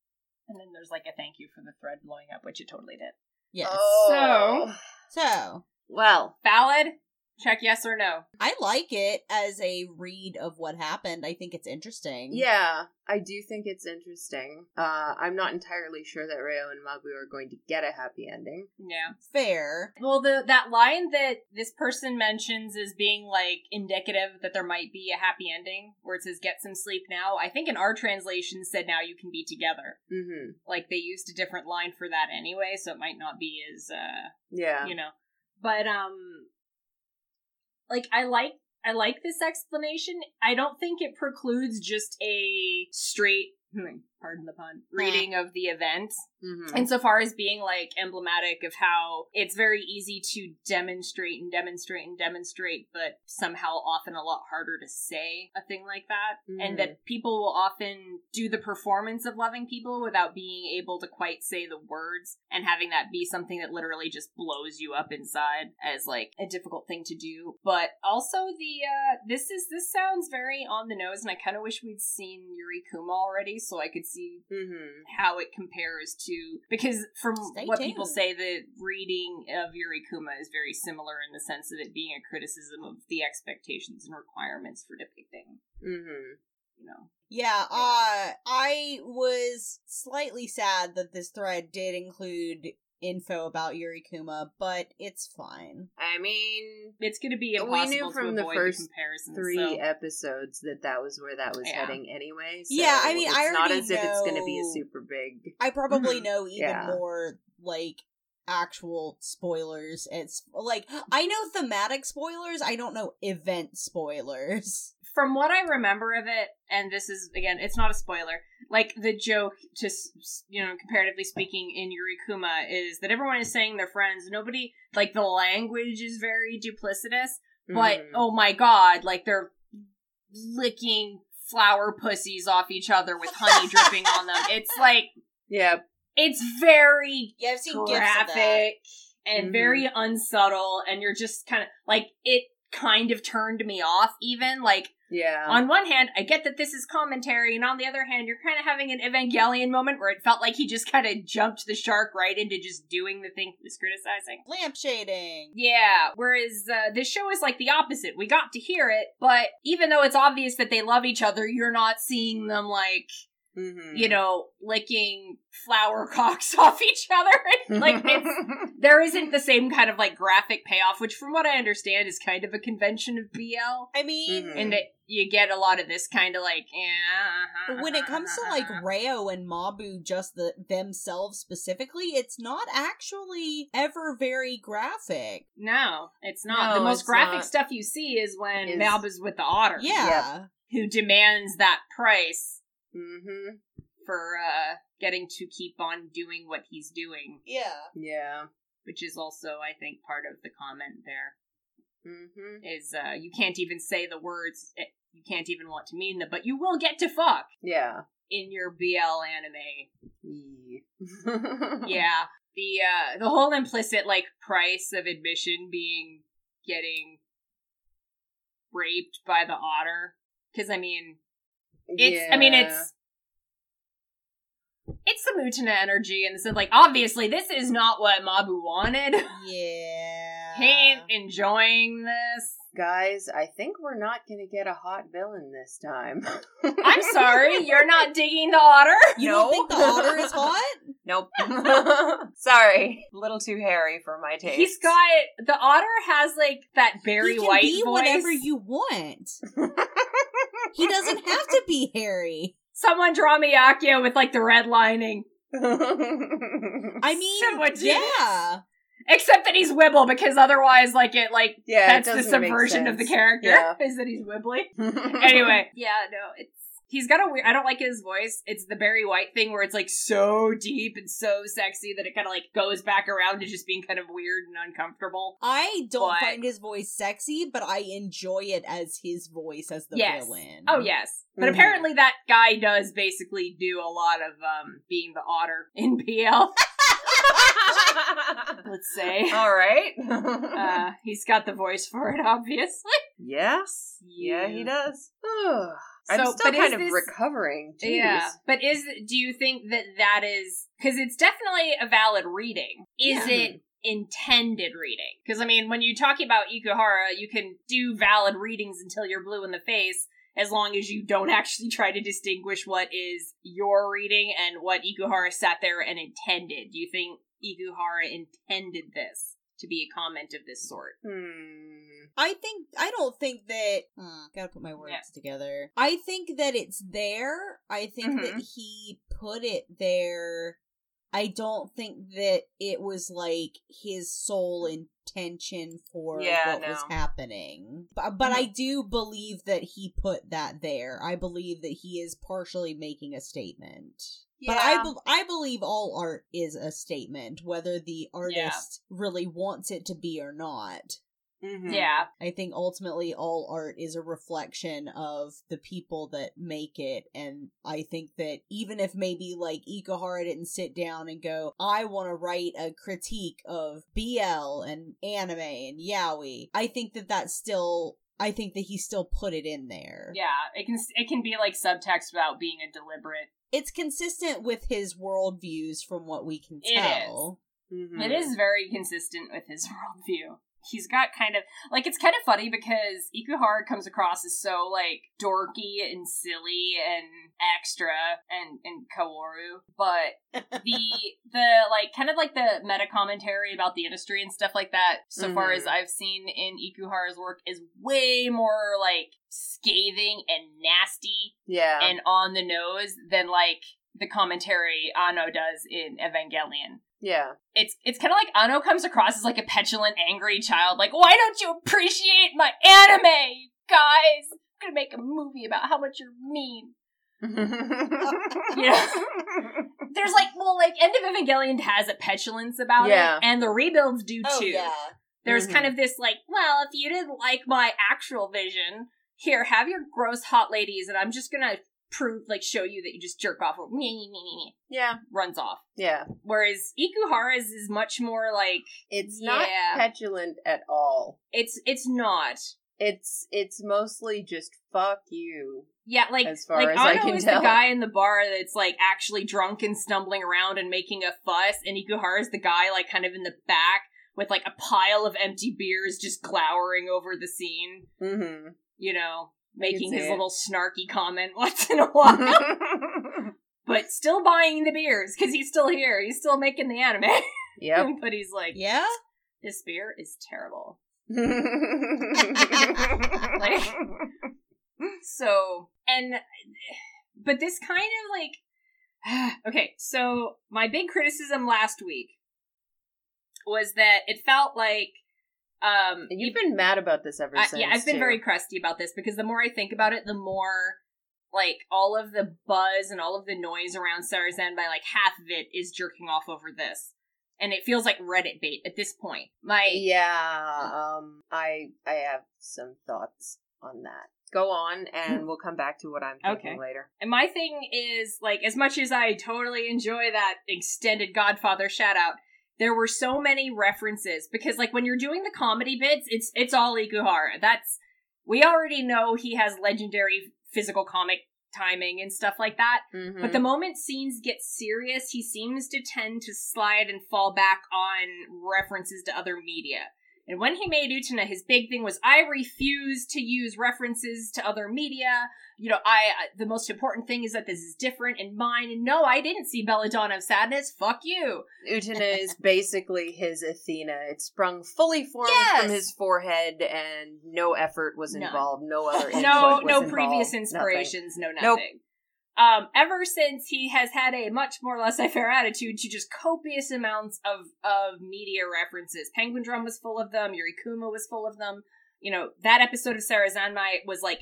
And then there's like a thank you for the thread blowing up, which it totally did. Yes. Oh. So, So, well, Valid? Check yes or no. I like it as a read of what happened. I think it's interesting. yeah, I do think it's interesting. Uh, I'm not entirely sure that Reo and Mabu are going to get a happy ending. Yeah. Fair. Well, the that line that this person mentions as being like indicative that there might be a happy ending, where it says "get some sleep now." I think in our translation said "now you can be together." Mm-hmm. Like they used a different line for that anyway, so it might not be as uh, Yeah. you know. But um, like I like I like this explanation. I don't think it precludes just a straight, hmm, pardon the pun, reading of the event Mm-hmm. insofar as being like emblematic of how it's very easy to demonstrate and demonstrate and demonstrate, but somehow often a lot harder to say a thing like that. And Mhm. that people will often do the performance of loving people without being able to quite say the words and having that be something that literally just blows you up inside as like a difficult thing to do. But also the uh this is this sounds very on the nose and I kind of wish we'd seen Yuri Kuma already so I could see Mm-hmm. how it compares to because from Stay what people say the reading of Yuri Kuma is very similar in the sense of it being a criticism of the expectations and requirements for depicting Mm-hmm. you know Yeah, uh, I was slightly sad that this thread did include info about Yuri Kuma, but it's fine. I mean, it's going to be We knew from to the first the three so- episodes that that was where that was Yeah. heading anyway. So Yeah, I mean, it's I not already as if it's going to be a super big. I probably know even Yeah. more, like, actual spoilers. It's like, I know thematic spoilers, I don't know event spoilers. From what I remember of it, and this is again, it's not a spoiler. Like the joke, just you know, comparatively speaking, in Yurikuma is that everyone is saying they're friends. Nobody like the language is very duplicitous, but Mhm. oh my god, like they're licking flower pussies off each other with honey dripping on them. It's like yeah, it's very Yeah, I've seen gifs of that. graphic and Mhm. very unsubtle, and you're just kind of like it. Kind of turned me off, even like yeah, on one hand, I get that this is commentary, and on the other hand, you're kind of having an Evangelion moment where it felt like he just kind of jumped the shark right into just doing the thing he was criticizing. Lamp shading. Yeah, whereas uh, this show is like the opposite. We got to hear it, but even though it's obvious that they love each other, you're not seeing them like, Mhm. you know, licking flower cocks off each other. like, it's there isn't the same kind of like graphic payoff, which from what I understand is kind of a convention of BL. I mean, Mhm. And that you get a lot of this kind of like, yeah. when it uh-huh, comes to uh-huh, like Reo and Mabu, just the themselves specifically, it's not actually ever very graphic. no, it's not. No, the most graphic not. stuff you see is when Is- Mabu's with the otter, Yeah, who demands that price Mhm. for uh getting to keep on doing what he's doing, yeah. Yeah. which is also, I think, part of the comment there. Mm-hmm. Is uh you can't even say the words. eh, You can't even want to mean them, but you will get to fuck Yeah. in your BL anime. Yeah. yeah the uh the whole implicit like price of admission being getting raped by the otter because i mean it's i mean it's it's the Mutana energy and so like obviously this is not what mabu wanted Yeah. he ain't enjoying this Guys, I think we're not going to get a hot villain this time. i'm sorry you're not digging the otter You No. don't think the otter is hot? Nope. Sorry. A little too hairy for my taste. he's got the otter has like that Barry White be voice whatever you want. He doesn't have to be hairy. Someone draw me Akio with like the red lining. I mean, Someone do yeah. Except that he's Wibble, because otherwise, like it, like yeah, it that's the subversion of the character Yeah. is that he's Wibbly. anyway, yeah, no, it's he's got a weird. I don't like his voice. It's the Barry White thing where it's like so deep and so sexy that it kind of like goes back around to just being kind of weird and uncomfortable. I don't But- find his voice sexy, but I enjoy it as his voice as the Yes. villain. Oh yes, but Mhm. apparently that guy does basically do a lot of um being the otter in BL. Let's say. All right. Uh, he's got the voice for it, obviously. yes. Yeah, he Yeah. does. I'm So, still but kind of this- recovering. Jeez. Yeah, but is do you think that that is because it's definitely a valid reading? Is Yeah. it intended reading? Because I mean, when you're talking about Ikuhara, you can do valid readings until you're blue in the face, as long as you don't actually try to distinguish what is your reading and what Ikuhara sat there and intended. Do you think Ikuhara intended this to be a comment of this sort? Hmm. I think I don't think that hmm, gotta put my words Yeah. together. I think that it's there. I think that Mm-hmm. he put it there. I don't think that it was like his sole intention for Yeah, what was happening. But, but Mm-hmm. I do believe that he put that there. I believe that he is partially making a statement. But I, be- I believe all art is a statement, whether the artist really wants it to be or not. Mhm. Yeah, I think ultimately all art is a reflection of the people that make it. And I think that even if maybe like Ikuhara didn't sit down and go, I want to write a critique of BL and anime and yaoi, I think that that's still, I think that he still put it in there. yeah. It can it can be like subtext without being a deliberate. It's consistent with his worldviews from what we can It tell. Mhm. It is very consistent with his worldview. He's got kind of like it's kind of funny because Ikuhara comes across as so like dorky and silly and extra and and Kaworu, but the the like kind of like the meta commentary about the industry and stuff like that, so far as Mhm. I've seen in Ikuhara's work, is way more like scathing and nasty Yeah. and on the nose than like the commentary Anno does in Evangelion yeah. it's it's kind of like Anno comes across as like a petulant, angry child. Like, why don't you appreciate my anime, you guys? I'm gonna make a movie about how much you're mean. Yeah. There's like, well, like End of Evangelion has a petulance about Yeah. it, and the rebuilds do Oh, too. yeah. There's Mhm. kind of this like, well, if you didn't like my actual vision, here, have your gross hot ladies, and I'm just gonna prove, like, show you that you just jerk off. Or, meh, meh, meh, meh, yeah. runs off. Yeah. Whereas Ikuhara's is much more like It's not Yeah. petulant at all. it's it's not. It's it's mostly just fuck you. Yeah, like As far like as I can is tell. the guy in the bar that's like actually drunk and stumbling around and making a fuss, and Ikuhara is the guy like kind of in the back with like a pile of empty beers just glowering over the scene. Mm-hmm. You know, making his it. little snarky comment once in a while, but still buying the beers because he's still here. He's still making the anime, yep. but he's like, Yeah? this beer is terrible. like, So, and, but this kind of like, okay, so my big criticism last week was that it felt like, um, you've been mad about this ever I- since. yeah, I've been too. very crusty about this because the more I think about it, the more like all of the buzz and all of the noise around Sarazanmai like half of it is jerking off over this. And it feels like Reddit bait at this point. My Yeah, um, I I have some thoughts on that. Go on, and we'll come back to what I'm thinking Okay. later. And my thing is, like, as much as I totally enjoy that extended Godfather shout out, there were so many references because, like, when you're doing the comedy bits, it's it's all Ikuhara. That's we already know he has legendary physical comic timing and stuff like that. Mm-hmm. But the moment scenes get serious, he seems to tend to slide and fall back on references to other media. And when he made Utena, his big thing was, I refuse to use references to other media. You know, I, I- the most important thing is that this is different and mine. And no, I didn't see Belladonna of Sadness. Fuck you. Utena is basically his Athena. It sprung fully formed Yes! from his forehead, and no effort was None. involved. No other no, no involved, previous nothing. inspirations, no nothing. Nope. Um, ever since he has had a much more laissez-faire attitude to just copious amounts of of media references. Penguin Drum was full of them. Yuri Kuma was full of them. You know that episode of Sarazanmai was like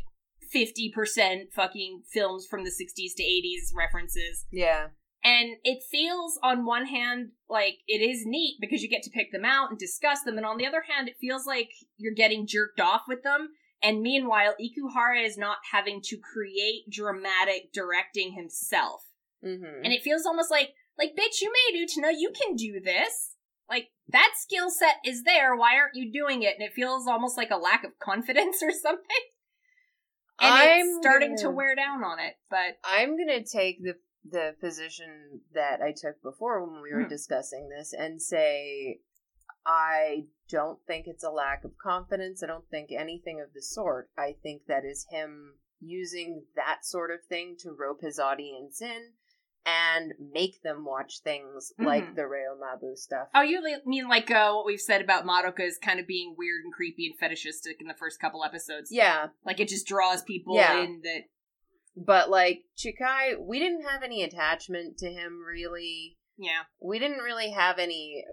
fifty percent fucking films from the sixties to eighties references. Yeah, And it feels, on one hand, like it is neat because you get to pick them out and discuss them, and on the other hand, it feels like you're getting jerked off with them. And meanwhile, Ikuhara is not having to create dramatic directing himself. hmm And it feels almost like, like, bitch, you made Utena, you can do this. Like, that skill set is there, why aren't you doing it? And it feels almost like a lack of confidence or something. And I'm it's starting to gonna- wear down on it, but I'm gonna take the the position that I took before when we were Hmm. discussing this and say I don't think it's a lack of confidence. I don't think anything of the sort. I think that is him using that sort of thing to rope his audience in and make them watch things like Mhm. the Reo Mabu stuff. Oh, you mean like uh, what we've said about Madoka is kind of being weird and creepy and fetishistic in the first couple episodes? Yeah, Like it just draws people Yeah. in that. but like Chikai, we didn't have any attachment to him really. Yeah. we didn't really have any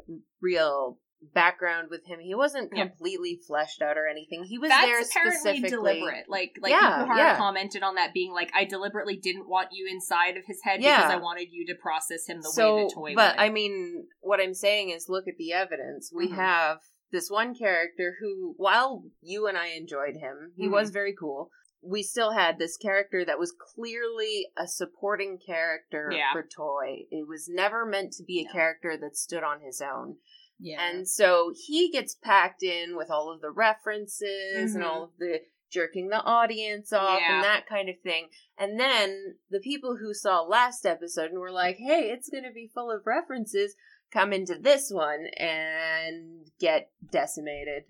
real background with him. He wasn't Yeah. completely fleshed out or anything. He was That's there apparently specifically. deliberate. Like like Yeah, yeah. commented on that being like, I deliberately didn't want you inside of his head Yeah. because I wanted you to process him the so, way the toy but would. I mean, what I'm saying is, look at the evidence. We Mhm. have this one character who, while you and I enjoyed him, he Mhm. was very cool. We still had this character that was clearly a supporting character for Toi. It was never meant to be a No. character that stood on his own. Yeah. And so he gets packed in with all of the references and Mhm. all of the jerking the audience off Yeah. and that kind of thing. And then the people who saw last episode and were like, hey, it's going to be full of references, come into this one and get decimated.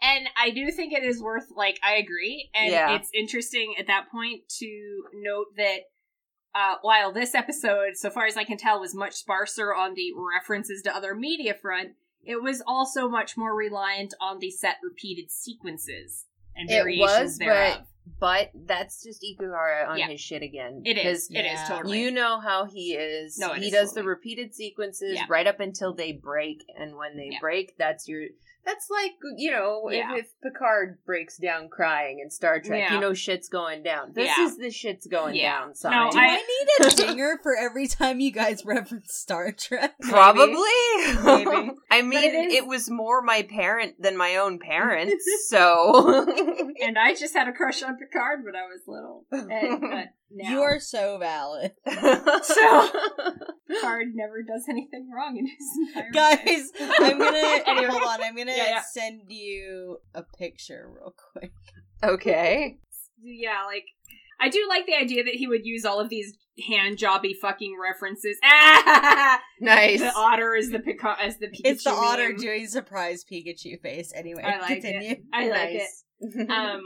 And I do think it is worth like I agree, and Yeah. it's interesting at that point to note that uh, while this episode, so far as I can tell, was much sparser on the references to other media front, it was also much more reliant on the set repeated sequences and It variations was, thereof. But that's just Ikuhara on Yeah. his shit again. It is. It is Yeah. totally. You know how he is. No, he is does the repeated sequences Yeah. right up until they break, and when they break, that's your. That's like you know, Yeah. if, if Picard breaks down crying in Star Trek, Yeah. you know shit's going down. This Yeah. is the shit's going Yeah. down No. Do I- I, need a dinger for every time you guys reference Star Trek? Probably. Maybe. I mean, it it, is- was more my parent than my own parents, so. and I just had a crush on Picard when I was little. And, but now, You are so valid. So- Picard never does anything wrong in his entire life. Guys, I'm gonna Anyway. hold on, I'm gonna Yeah, yeah. send you a picture real quick. okay. yeah, like I do like the idea that he would use all of these hand jobby fucking references. Ah! Nice. The otter is the Picard as the Pikachu. It's the otter meme. doing surprise Pikachu face. Anyway, I like continue. it. I like it. it. Um,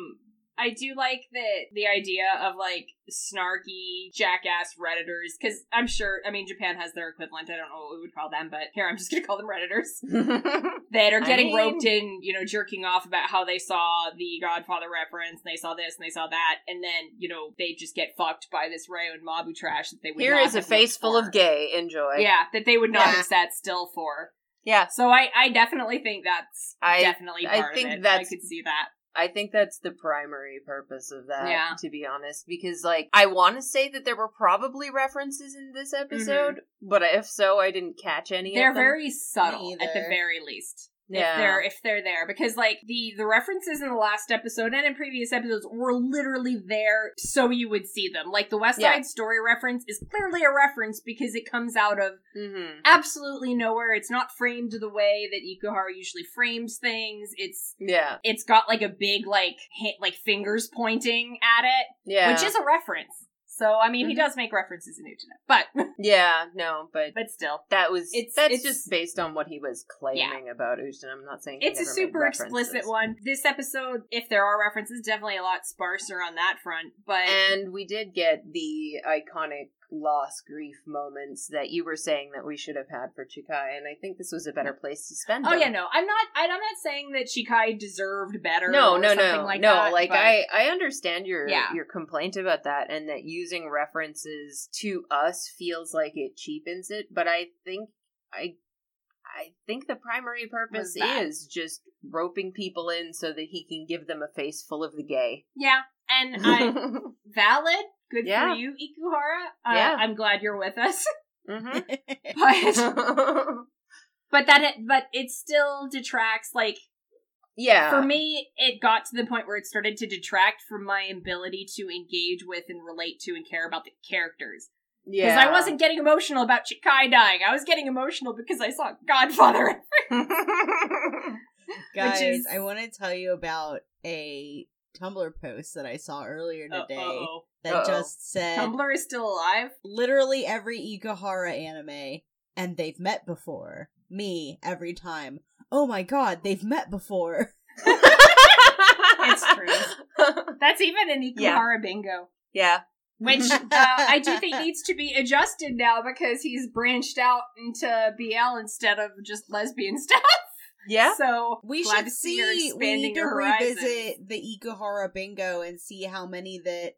I do like that the idea of like snarky jackass redditors because I'm sure I mean Japan has their equivalent. I don't know what we would call them, but here I'm just gonna call them redditors that are I getting mean- roped in, you know, jerking off about how they saw the Godfather reference and they saw this and they saw that, and then you know they just get fucked by this Reo and Mabu trash that they would. Here is a face full for. of gay. Enjoy. Yeah, that they would not Yeah. have sat still for. Yeah. So I, I definitely think that's I- definitely I think of it. that's- I could see that. I think that's the primary purpose of that, Yeah. to be honest. Because, like, I want to say that there were probably references in this mm-hmm. episode, but if so, I didn't catch any They're of them. very subtle at the very least. Yeah. If they're if they're there. Because like the the references in the last episode and in previous episodes were literally there so you would see them. Like the West Yeah. Side Story reference is clearly a reference because it comes out of hmm absolutely nowhere. It's not framed the way that Ikuhara usually frames things. It's Yeah. it's got like a big like ha- like fingers pointing at it, Yeah. which is a reference. So I mean, he Mhm. does make references in Utena, but Yeah, no, but but still, that was It's- that's it's- just based on what he was claiming about Ushin. I'm not saying he it's a super explicit one. This episode, if there are references, definitely a lot sparser on that front. But And we did get the iconic loss grief moments that you were saying that we should have had for Chikai, and I think this was a better place to spend oh them. yeah, no, I'm not. I- I'm not saying that Chikai deserved better. No, no, no, like no. that, like but- I, I understand your Yeah. your complaint about that, and that using references to us feels like it cheapens it. But I think I, I think the primary purpose is just roping people in so that he can give them a face full of the gay. yeah, and I valid. Good Yeah. for you, Ikuhara. Uh, Yeah. I'm glad you're with us. hmm But but that it, but it still detracts. Like yeah, for me, it got to the point where it started to detract from my ability to engage with and relate to and care about the characters. yeah, Because I wasn't getting emotional about Chikai dying. I was getting emotional because I saw Godfather. Guys, is- I want to tell you about a Tumblr post that I saw earlier today Uh-oh. that Uh-oh. just said Tumblr is still alive. literally every Ikuhara anime, and they've met before. Me every time. Oh my god, they've met before. It's true. That's even an Ikuhara bingo. yeah. Which uh, I do think needs to be adjusted now because he's branched out into BL instead of just lesbian stuff. Yeah. So We glad should to see her see. We expanding need to her revisit the Ikuhara bingo and see how many that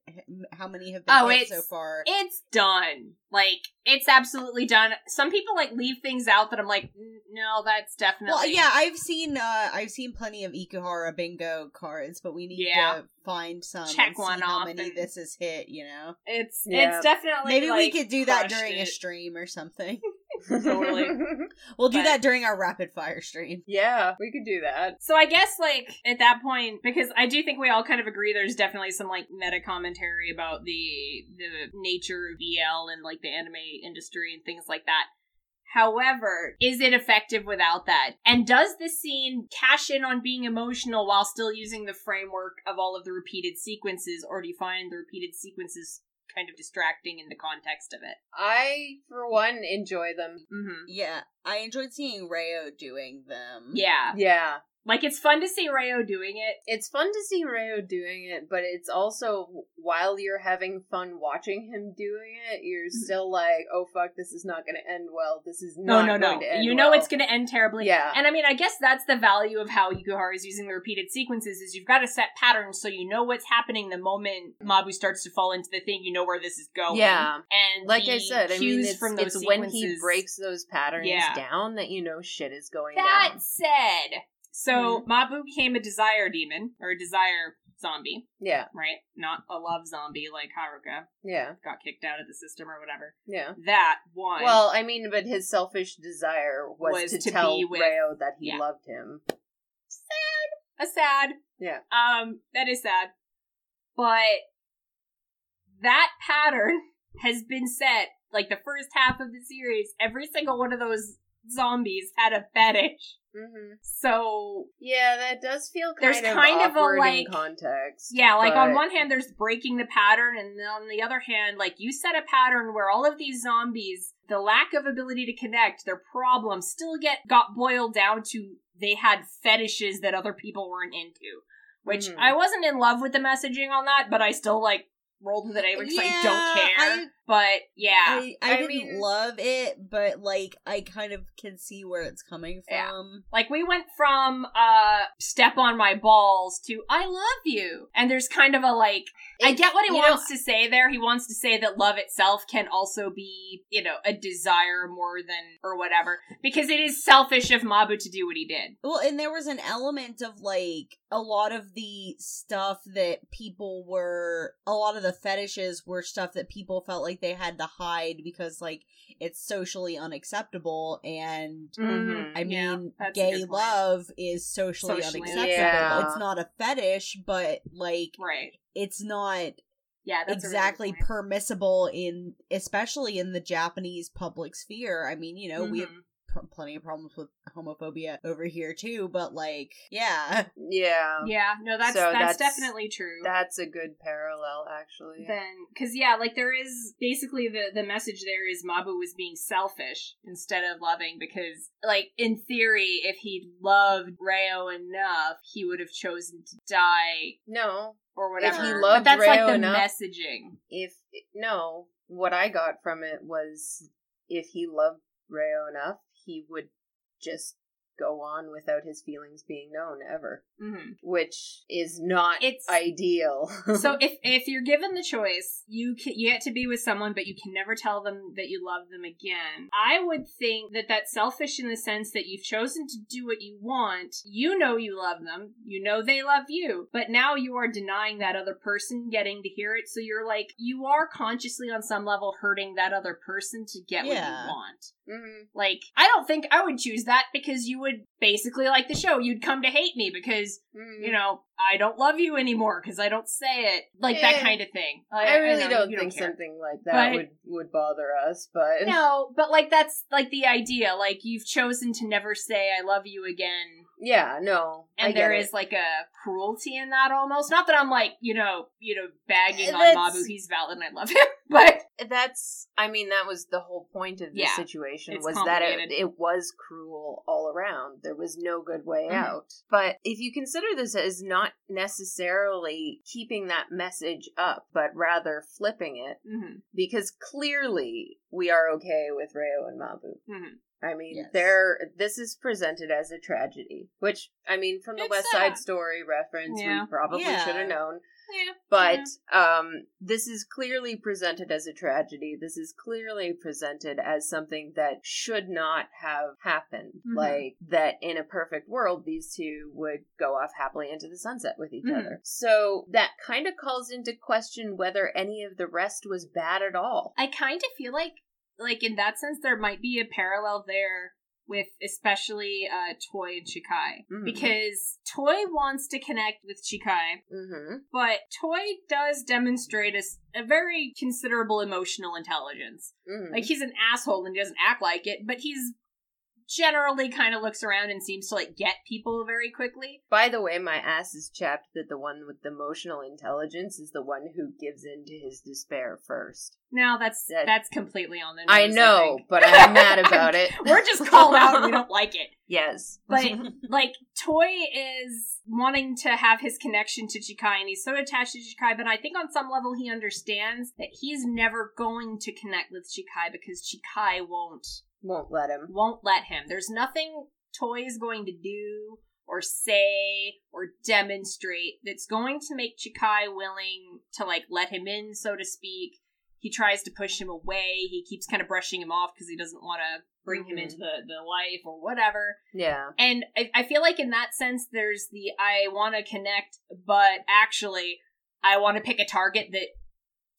how many have been Oh, it's- so far. It's done. Like it's absolutely done. Some people like leave things out that I'm like, "Mm, no, that's definitely. Well, yeah, I've seen uh I've seen plenty of Ikuhara bingo cards, but we need Yeah. to find some Check and see one how off many and- this is hit, you know. It's Yeah. it's definitely Maybe we could do that crushed during a stream or something. Totally. We'll do But- that during our rapid fire stream. yeah, we could do that. So I guess like at that point, because I do think we all kind of agree there's definitely some like meta commentary about the the nature of BL and like the anime industry and things like that. However, is it effective without that? And does this scene cash in on being emotional while still using the framework of all of the repeated sequences, or do you find the repeated sequences kind of distracting in the context of it? I, for one, enjoy them. Mm-hmm. Yeah, I enjoyed seeing Reo doing them. Yeah. Yeah. Like it's fun to see Reo doing it. It's fun to see Reo doing it, but it's also while you're having fun watching him doing it, you're mm-hmm. still like, "Oh fuck, this is not going to end well. This is No, not no, no. going to end You know well." it's going to end terribly. Yeah. And I mean, I guess that's the value of how Ikuhara is using the repeated sequences is you've got to set patterns so you know what's happening the moment Mabu starts to fall into the thing, you know where this is going. Yeah. And Like I said, I mean, it's, it's when he breaks those patterns Yeah. down that you know shit is going. That down. said, so Mm-hmm. Mabu became a desire demon or a desire zombie, Yeah, right? Not a love zombie like Haruka yeah, got kicked out of the system or whatever. yeah. That one. Well, I mean, but his selfish desire was, Was to, to tell be with- Reo that he yeah. loved him. Sad. A sad. Yeah. Um, that is sad. But that pattern has been set like the first half of the series. Every single one of those zombies had a fetish. hmm So Yeah, that does feel kind There's of kind of a, like- context. yeah, like on one hand there's breaking the pattern and then on the other hand like you set a pattern where all of these zombies the lack of ability to connect their problems still get got boiled down to they had fetishes that other people weren't into. Which Mhm. I wasn't in love with the messaging on that, but I still like rolled with it anyway because I don't care. I- but yeah, I, I, I didn't mean- love it, but like I kind of can see where it's coming Yeah. from. like we went from uh step on my balls to I love you, and there's kind of a like I get what he you know, wants to say there. He wants to say that love itself can also be you know a desire more than or whatever because it is selfish of Mabu to do what he did. Well, and there was an element of like a lot of the stuff that people were, a lot of the fetishes were stuff that people felt like they had to hide because like it's socially unacceptable and Mhm. I mean, a gay love is socially, Socially unacceptable. Yeah. It's not a fetish, but like Right. it's not Yeah. That's a really exactly permissible in especially in the Japanese public sphere. I mean, you know, we have. Pr- plenty of problems with homophobia over here too. But like, yeah, Yeah. Yeah, no, that's, So that's that's- definitely true. That's a good parallel, actually. then because yeah like there is basically the the message there is mabu was being selfish instead of loving because like in theory if he loved Reo enough he would have chosen to die no, or whatever he loved but loved that's like the enough- messaging if no, what I got from it was if he loved Reo enough, he would just go on without his feelings being known ever, hmm which is not It's- ideal. so if if you're given the choice, you can, you get to be with someone, but you can never tell them that you love them again. I would think that that's selfish in the sense that you've chosen to do what you want. You know you love them. You know they love you, but now you are denying that other person getting to hear it. So you're like you are consciously on some level hurting that other person to get what you want. Mhm. Like, I don't think I would choose that because you would basically like the show. You'd come to hate me because Mhm. you know, I don't love you anymore because I don't say it. Like that Eh, kind of thing. I really know, don't think care. something like that But- would would bother us, but No, but like that's like the idea. Like you've chosen to never say I love you again. Yeah, no, And there it. is like a cruelty in that almost. Not that I'm like, you know, you know, bagging on That's- Mabu, he's valid and I love him. But that's i mean that was the whole point of the Yeah, situation was that it, it was cruel all around there was no good way Mhm. out but if you consider this as not necessarily keeping that message up but rather flipping it mhm, because clearly we are okay with Reo and Mabu mhm. I mean, Yes. there. This is presented as a tragedy, which I mean, from the It's West sad. Side Story reference, Yeah. we probably Yeah. should have known. yeah. But um, this is clearly presented as a tragedy. This is clearly presented as something that should not have happened. Mhm. Like that in a perfect world, these two would go off happily into the sunset with each Mhm. other. So that kind of calls into question whether any of the rest was bad at all. I kind of feel like, like in that sense, there might be a parallel there with especially uh, Toi and Chikai Mhm. because Toi wants to connect with Chikai, Mm-hmm. but Toi does demonstrate a, a very considerable emotional intelligence. mm-hmm. Like he's an asshole and he doesn't act like it, but he's generally kind of looks around and seems to like get people very quickly. By the way, my ass is chapped that the one with the emotional intelligence is the one who gives in to his despair first. Now that's That- that's completely on the nose. I know, think. but I'm mad about it. We're just called out and we don't like it. Yes. But like Toi is wanting to have his connection to Chikai and he's so attached to Chikai, but I think on some level he understands that he's never going to connect with Chikai because Chikai won't Won't let him. won't let him. There's nothing Toi is going to do or say or demonstrate that's going to make Chikai willing to like let him in, so to speak. He tries to push him away. He keeps kind of brushing him off because he doesn't want to bring him Mhm. into the, the life or whatever. Yeah. And I, I feel like in that sense, there's the I want to connect, but actually, I want to pick a target that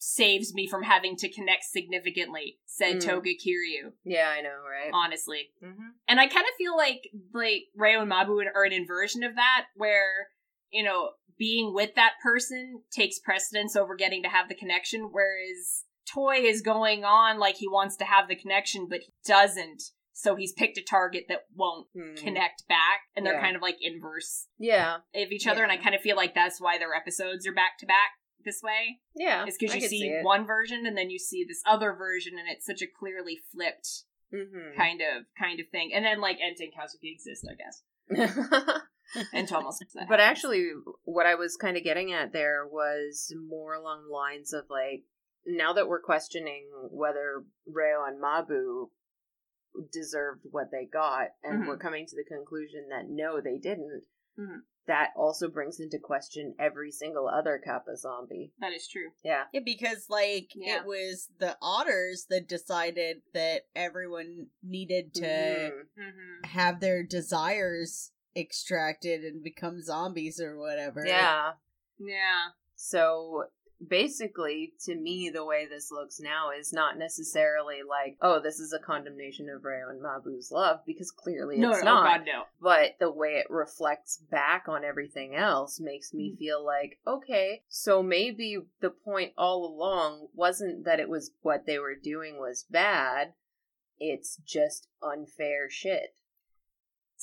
saves me from having to connect significantly, said Mm. Toga Kiryu, Yeah, I know, right? honestly. Mm-hmm. And I kind of feel like like Reo and Mabu are an inversion of that, where you know being with that person takes precedence over getting to have the connection, whereas Toi is going on like he wants to have the connection, but he doesn't. So he's picked a target that won't connect back, and they're. Yeah. kind of like inverse Yeah. of each other. And I kind of feel like that's why their episodes are back to back this way. Yeah. it's because you see, see one version and then you see this other version, and it's such a clearly flipped Mhm. kind of kind of thing. And then like Enten Kazuki exists, I guess. And Tomo's but actually, what I was kind of getting at there was more along the lines of like, now that we're questioning whether Reo and Mabu deserved what they got, and Mhm. we're coming to the conclusion that no, they didn't. Mhm. That also brings into question every single other Kappa zombie. that is true. Yeah. Yeah, because like Yeah. it was the otters that decided that everyone needed to Mhm. Mm-hmm. have their desires extracted and become zombies or whatever. Yeah. Yeah. So basically, to me, the way this looks now is not necessarily like, oh, this is a condemnation of Reo and Mabu's love, because clearly No, it's no, oh not. God, no. But the way it reflects back on everything else makes me mm-hmm. feel like, okay, so maybe the point all along wasn't that it was what they were doing was bad, it's just unfair shit.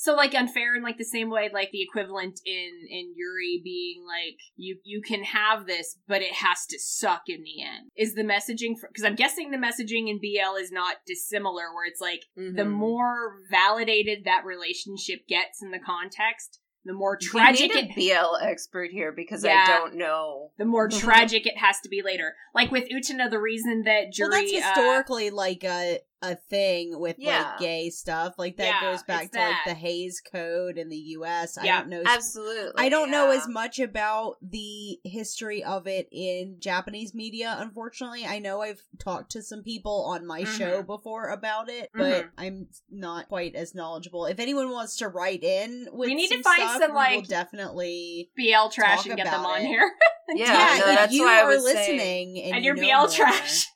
So like unfair in like the same way like the equivalent in in Yuri being like you you can have this but it has to suck in the end is the messaging because I'm guessing the messaging in BL is not dissimilar where it's like the Mhm. more validated that relationship gets in the context the more We tragic need a it BL expert here because Yeah. I don't know. the more tragic it has to be later like with Utena the reason that Juri well, that's uh, historically like a a thing with Yeah. like gay stuff. Like that Yeah, goes back it's to like the Hays Code in the U.S. I don't know. Absolutely. I don't know as much about the history of it in Japanese media, unfortunately. I know I've talked to some people on my Mm-hmm. show before about it, but I'm not quite as knowledgeable. If anyone wants to write in with We need to find stuff, some, we like, will definitely BL trash and get them on it. here Yeah, yeah, no, if that's you why I are was saying. listening and, and you your know BL more, trash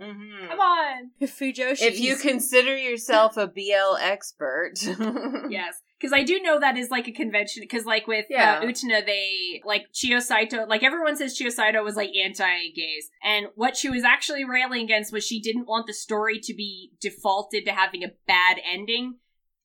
Mhm. come on Fujoshi. If you consider yourself a BL expert, Yes, because I do know that is like a convention. Because like with Yeah. uh, Utena, they like Chiho Saito. Like everyone says, Chiho Saito was like anti-gays, and what she was actually railing against was she didn't want the story to be defaulted to having a bad ending,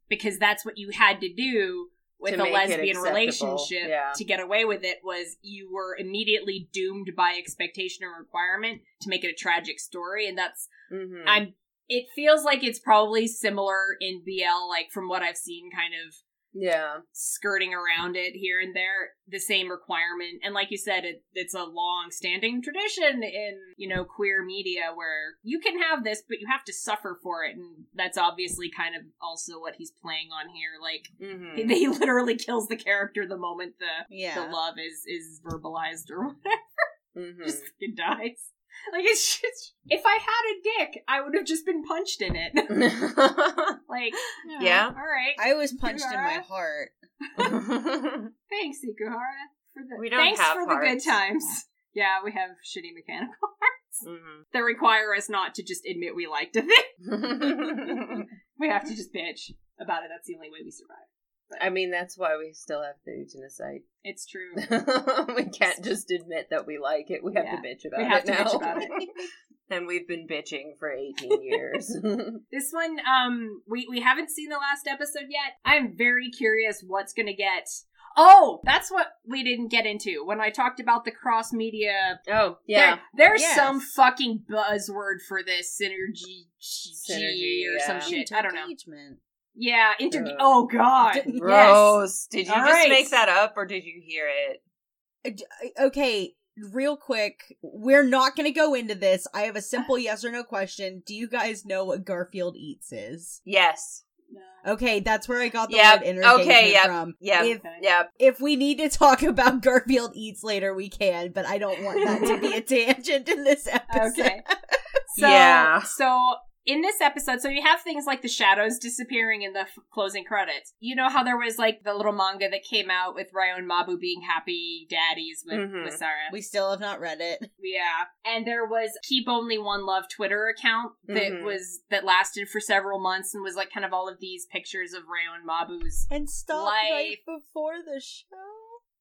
because that's what you had to do with a lesbian relationship yeah. to get away with it was you were immediately doomed by expectation or requirement to make it a tragic story and that's Mhm. I'm it feels like it's probably similar in BL, like from what I've seen, kind of yeah, skirting around it here and there, the same requirement. And like you said, it, it's a long standing tradition in, you know, queer media where you can have this, but you have to suffer for it. And that's obviously kind of also what he's playing on here. Like, Mhm. he literally kills the character the moment the, yeah. the love is, is verbalized or whatever. Mhm. Just fucking dies. Like, it's just, if I had a dick, I would have just been punched in it. like, Yeah. all right. I was punched in my heart. Thanks, Ikuhara, for the We don't thanks have for the good times. Yeah, we have shitty mechanical hearts Mhm. that require us not to just admit we liked a thing. we have to just bitch about it. That's the only way we survive. I mean, that's why we still have food in the Utena site. It's true. we can't just admit that we like it. We have Yeah. to bitch about We have it to now. bitch about it. and we've been bitching for 18 years. This one, um, we we haven't seen the last episode yet. I'm very curious what's gonna get. Oh, that's what we didn't get into when I talked about the cross media. oh, yeah. There- there's Yes. some fucking buzzword for this synergy, Synergy, or yeah. some shit. I don't know. Engagement. Yeah, inter. Ugh. oh god, D- yes. Gross. Did you All just right. make that up or did you hear it? Uh, Okay, real quick, we're not going to go into this. I have a simple yes or no question. Do you guys know what Garfield Eats is? Yes. Okay, that's where I got the Yep, word interrogation okay, yep, from. Yeah. If Okay. Yeah. if we need to talk about Garfield Eats later, we can, but I don't want that to be a tangent in this episode. Okay. So, Yeah. So in this episode, so you have things like the shadows disappearing in the f- closing credits. You know how there was like the little manga that came out with Reo and Mabu being happy daddies with, Mhm. with Sarah. We still have not read it. yeah. And there was Keep Only One Love Twitter account that Mhm. was that lasted for several months and was like kind of all of these pictures of Reo and Mabu's And stop right before the show.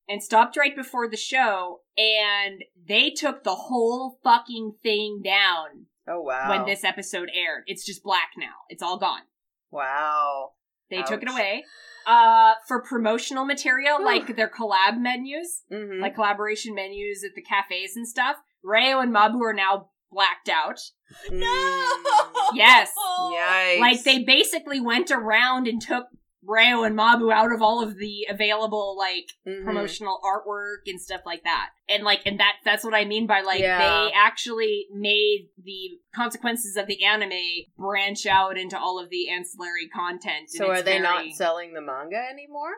and stopped right before the show and they took the whole fucking thing down Oh, wow. when this episode aired. It's just black now. It's all gone. Wow. They took it away. Uh for promotional material like their collab menus, Mm-hmm. like collaboration menus at the cafes and stuff. Reo and Mabu are now blacked out. No. Yes. Yikes. Like they basically went around and took Reo and Mabu out of all of the available like Mhm. promotional artwork and stuff like that. And like and that that's what I mean by like Yeah. they actually made the consequences of the anime branch out into all of the ancillary content. So are they very- not selling the manga anymore?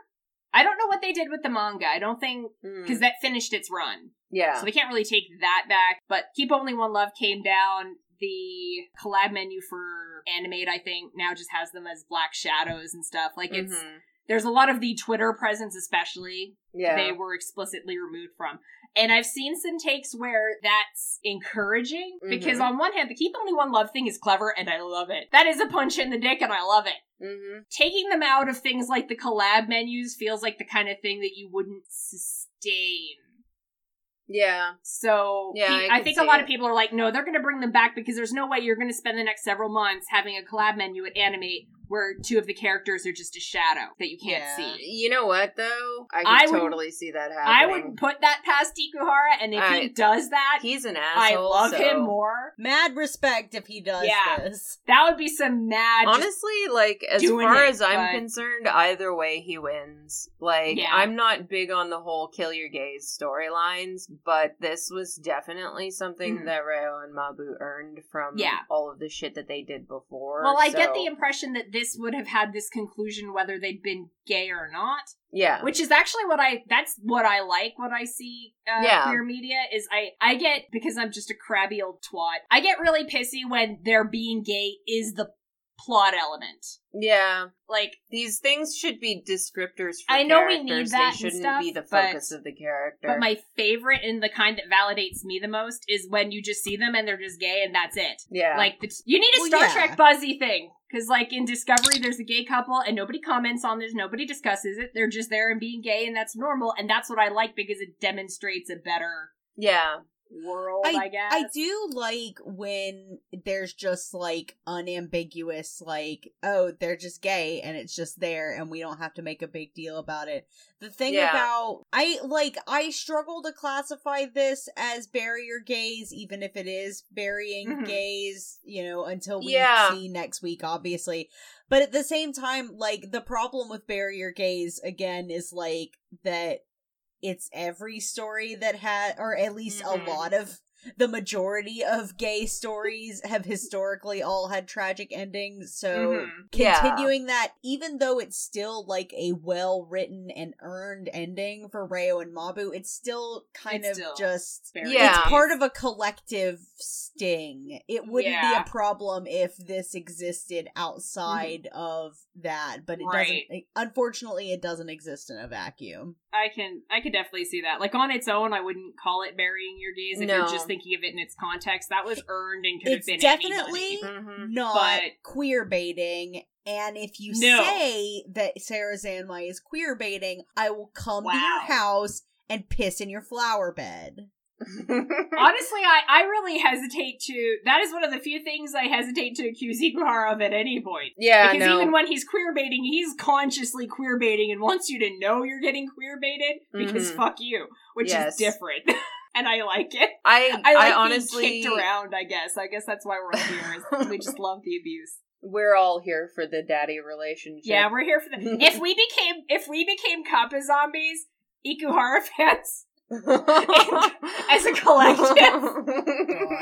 I don't know what they did with the manga. I don't think Mm. because that finished its run. yeah. So they can't really take that back. But Keep Only One Love came down. The collab menu for Animate, I think, now just has them as black shadows and stuff. Like it's Mhm. there's a lot of the Twitter presence, especially yeah. they were explicitly removed from. And I've seen some takes where that's encouraging because Mhm. on one hand, the Keep Only One Love thing is clever and I love it. That is a punch in the dick and I love it. Mhm. Taking them out of things like the collab menus feels like the kind of thing that you wouldn't sustain. Yeah. So Yeah, he- I I, think a lot it. of people are like, no, they're going to bring them back because there's no way you're going to spend the next several months having a collab menu at Animate where two of the characters are just a shadow that you can't Yeah. see. You know what though? I I could would- totally see that happening. I wouldn't put that past Ikuhara, and if I- he does that, He's an asshole. I love so- him more. Mad respect if he does Yeah. this. That would be some mad. Honestly, like as far it, as I'm but- concerned, either way he wins. Like Yeah. I'm not big on the whole kill your gays storylines, but this was definitely something Mhm. that Reo and Mabu earned from Yeah. all of the shit that they did before. well, I get the impression that this would have had this conclusion whether they'd been gay or not. yeah. which is actually what I that's what I like when I see uh, Yeah. queer media is I I get because I'm just a crabby old twat. I get really pissy when their being gay is the plot element. Yeah. Like These things should be descriptors for I know we need that They shouldn't stuff, be the but- focus of the character. but my favorite and the kind that validates me the most is when you just see them and they're just gay and that's it. yeah. Like the, you need a Well, Star yeah. Trek buzzy thing because like in Discovery there's a gay couple and nobody comments on this, nobody discusses it. They're just there and being gay and that's normal and that's what I like because it demonstrates a better yeah. World, I, guess. I do like when there's just like unambiguous, like, oh, they're just gay and it's just there and we don't have to make a big deal about it. The thing Yeah. about, I like, I struggle to classify this as bury your gays, even if it is burying Mhm. gays, you know, until we Yeah. see next week, obviously. But at the same time, like, the problem with bury your gays, again, is like that it's every story that had, or at least Mhm. a lot of the majority of gay stories have historically all had tragic endings. So Mhm. Yeah. continuing that, even though it's still like a well written and earned ending for Reo and Mabu, it's still kind It's of still just. Very Yeah. It's part of a collective sting. It wouldn't Yeah. be a problem if this existed outside of that, but it Right. doesn't. Unfortunately, it doesn't exist in a vacuum. I can I could definitely see that. Like on its own, I wouldn't call it burying your gays if you're No. just thinking of it in its context. That was earned and could It's have been definitely anybody. Mhm. not But- queer baiting. And if you No. say that Sarazanmai is queer baiting, I will come to your house and piss in your flower bed. Honestly, I, I really hesitate to. That is one of the few things I hesitate to accuse Ikuhara of at any point. yeah, because no. even when he's queer baiting, he's consciously queer baiting and wants you to know you're getting queer baited because Mhm. fuck you, which Yes. is different. and I like it. I, I like honestly, being kicked around. I guess. I guess that's why we're all here. we just love the abuse. we're all here for the daddy relationship. Yeah, we're here for the. if we became if we became Kappa zombies, Ikuhara fans, as a collective,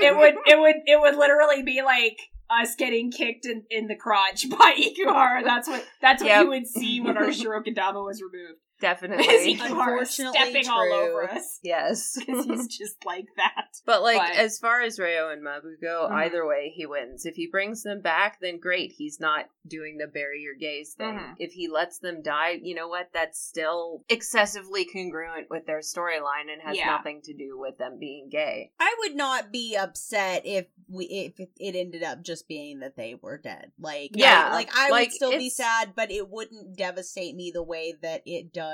it would it would it would literally be like us getting kicked in, in the crotch by Ikuhara. That's what that's what Yep. you would see when our Shirokadama was removed. Is definitely. Ikuhara Unfortunately stepping all true. over us yes. because he's just like that. But like But- as far as Reo and Mabu go, Mhm. either way he wins. If he brings them back, then great. He's not doing the bury your gays thing. Mhm. If he lets them die, you know what? That's still excessively congruent with their storyline and has Yeah. nothing to do with them being gay. I would not be upset if we if it- it ended up just being that they were dead. Like Yeah, I, like I like, would still be sad, but it wouldn't devastate me the way that it does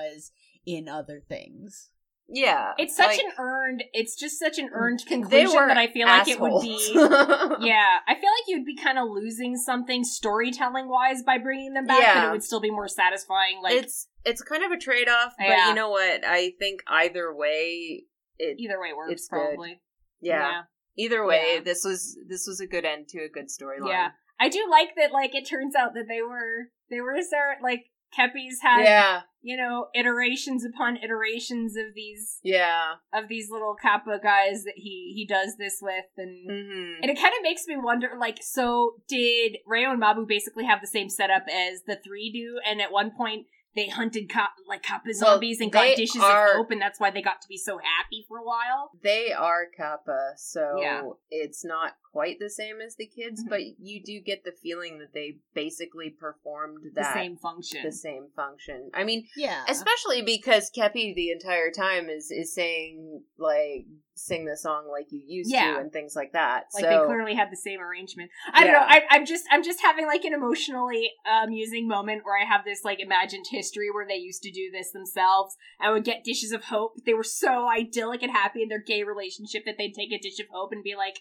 in other things. Yeah. It's such like, an earned. It's just such an earned they conclusion that I feel like it would be. Yeah, I feel like you'd be kind of losing something storytelling wise by bringing them back, but it would still be more satisfying. Like it's it's kind of a trade off, but Yeah. you know what? I think either way it either way works it's good. probably. yeah. Either way, Yeah. this was this was a good end to a good storyline. Yeah. I do like that. Like it turns out that they were they were Sarah like Keppies had Yeah. you know iterations upon iterations of these Yeah. of these little kappa guys that he he does this with and. hmm And it kind of makes me wonder, like, so did Reo and Mabu basically have the same setup as the three do? And at one point, they hunted cop, like kappa Well, zombies and got dishes are- of hope, and that's why they got to be so happy for a while. They are Kappa, so Yeah. it's not quite the same as the kids, Mhm. but you do get the feeling that they basically performed The same function. the same function. I mean, Yeah. especially because Kepi the entire time is is saying like sing the song like you used Yeah. to and things like that. like so they clearly had the same arrangement. I don't know. I, I'm just I'm just having like an emotionally amusing moment where I have this like imagined history where they used to do this themselves and would get dishes of hope. They were so idyllic and happy in their gay relationship that they'd take a dish of hope and be like,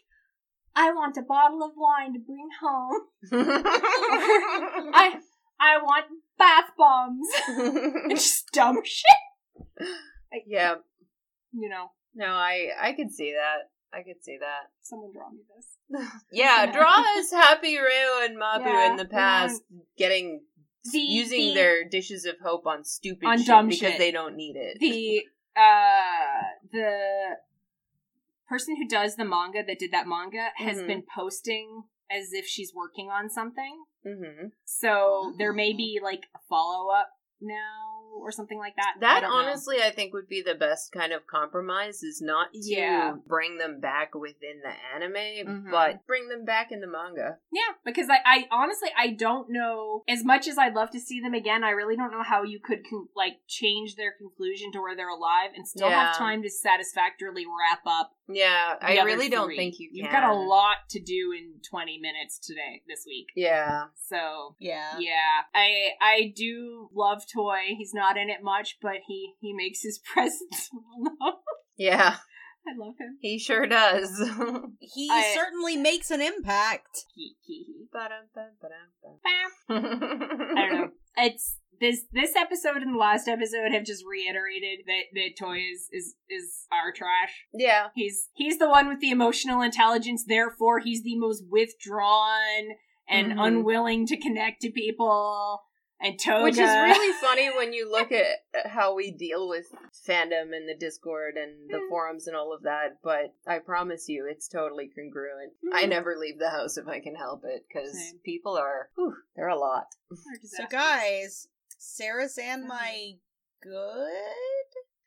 I want a bottle of wine to bring home. I I want bath bombs. and just dumb shit. yeah. You know, No, I I could see that. I could see that. someone draw me this. Yeah, draw us Happy Reo and Mabu Yeah, in the past getting The, using the, their dishes of hope on stupid On shit because shit. they don't need it. the uh the person who does the manga that did that manga has Mhm. been posting as if she's working on something. hmm So there may be like a follow up now or something like that. That don't know. honestly, I think would be the best kind of compromise is not to Yeah. bring them back within the anime, Mhm. but bring them back in the manga. Yeah, because I, I honestly I don't know as much as I'd love to see them again. I really don't know how you could con- like change their conclusion to where they're alive and still Yeah. have time to satisfactorily wrap up. Yeah, the I other really don't think you can. You've got a lot to do in twenty minutes today this week. Yeah. So Yeah. yeah, I I do love Toy. He's not in it much, but he he makes his presence well known. Yeah, I love him. he sure does. He I- certainly makes an impact. He, he, he. I don't know. It's this this episode and the last episode have just reiterated that that Toy is is is our trash. Yeah. He's he's the one with the emotional intelligence. Therefore, he's the most withdrawn and Mhm. unwilling to connect to people. And Toga, Which is really funny when you look at at how we deal with fandom and the Discord and the Mm. forums and all of that, but I promise you, it's totally congruent. I Mm. never leave the house if I can help it, because people are, whew, they're a lot. So, guys, Sarazanmai's good.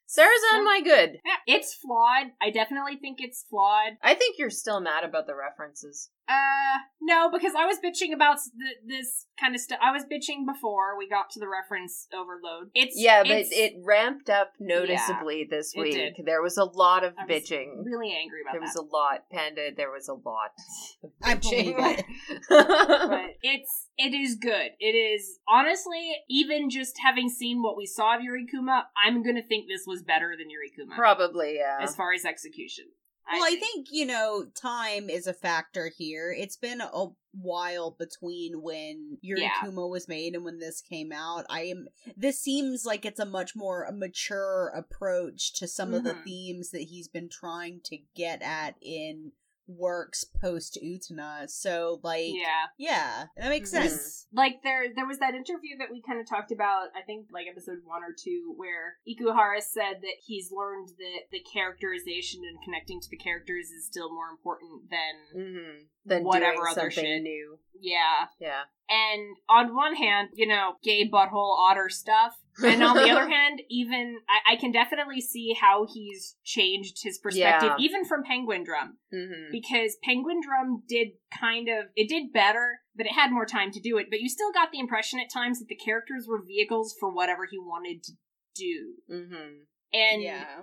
Sarah's on my good. Yeah, it's flawed. I definitely think it's flawed. I think you're still mad about the references. Uh, no, because I was bitching about th- this kind of stuff. I was bitching before we got to the reference overload. It's Yeah, but it's- it ramped up noticeably this it week. did. There was a lot of I was bitching. really angry about There was a lot, Panda. There was a lot. Of I bitching. believe it. but it's it is good. It is honestly even just having seen what we saw of Yurikuma, I'm gonna think this was better than Yurikuma Probably, yeah. as far as execution. Well, I think, you know, time is a factor here. It's been a while between when Yeah. Yurikuma was made and when this came out. I am this seems like it's a much more mature approach to some of the Mhm. themes that he's been trying to get at in works post Utena. So like yeah. yeah, that makes Mhm. sense. like there there was that interview that we kind of talked about i think like episode one or two where ikuhara said that he's learned that the characterization and connecting to the characters is still more important than mm-hmm. Then Whatever doing other something shit. new. yeah Yeah. And on one hand you know gay butthole otter stuff and on the other hand even I, I can definitely see how he's changed his perspective Yeah. even from penguin drum hmm because Penguin Drum did kind of it did better, but it had more time to do it. But you still got the impression at times that the characters were vehicles for whatever he wanted to do. hmm And yeah.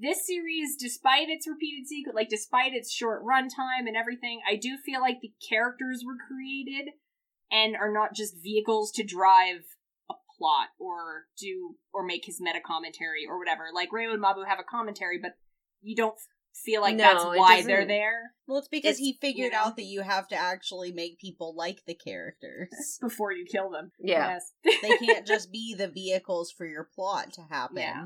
this series, despite its repeated sequel, like despite its short runtime and everything, I do feel like the characters were created and are not just vehicles to drive a plot or do or make his meta commentary or whatever. Like Reo and Mabu have a commentary, but you don't feel like No, that's why they're there. Well, it's because It's- he figured you know. out that you have to actually make people like the characters. before you kill them. Yeah. Yes. they can't just be the vehicles for your plot to happen. Yeah.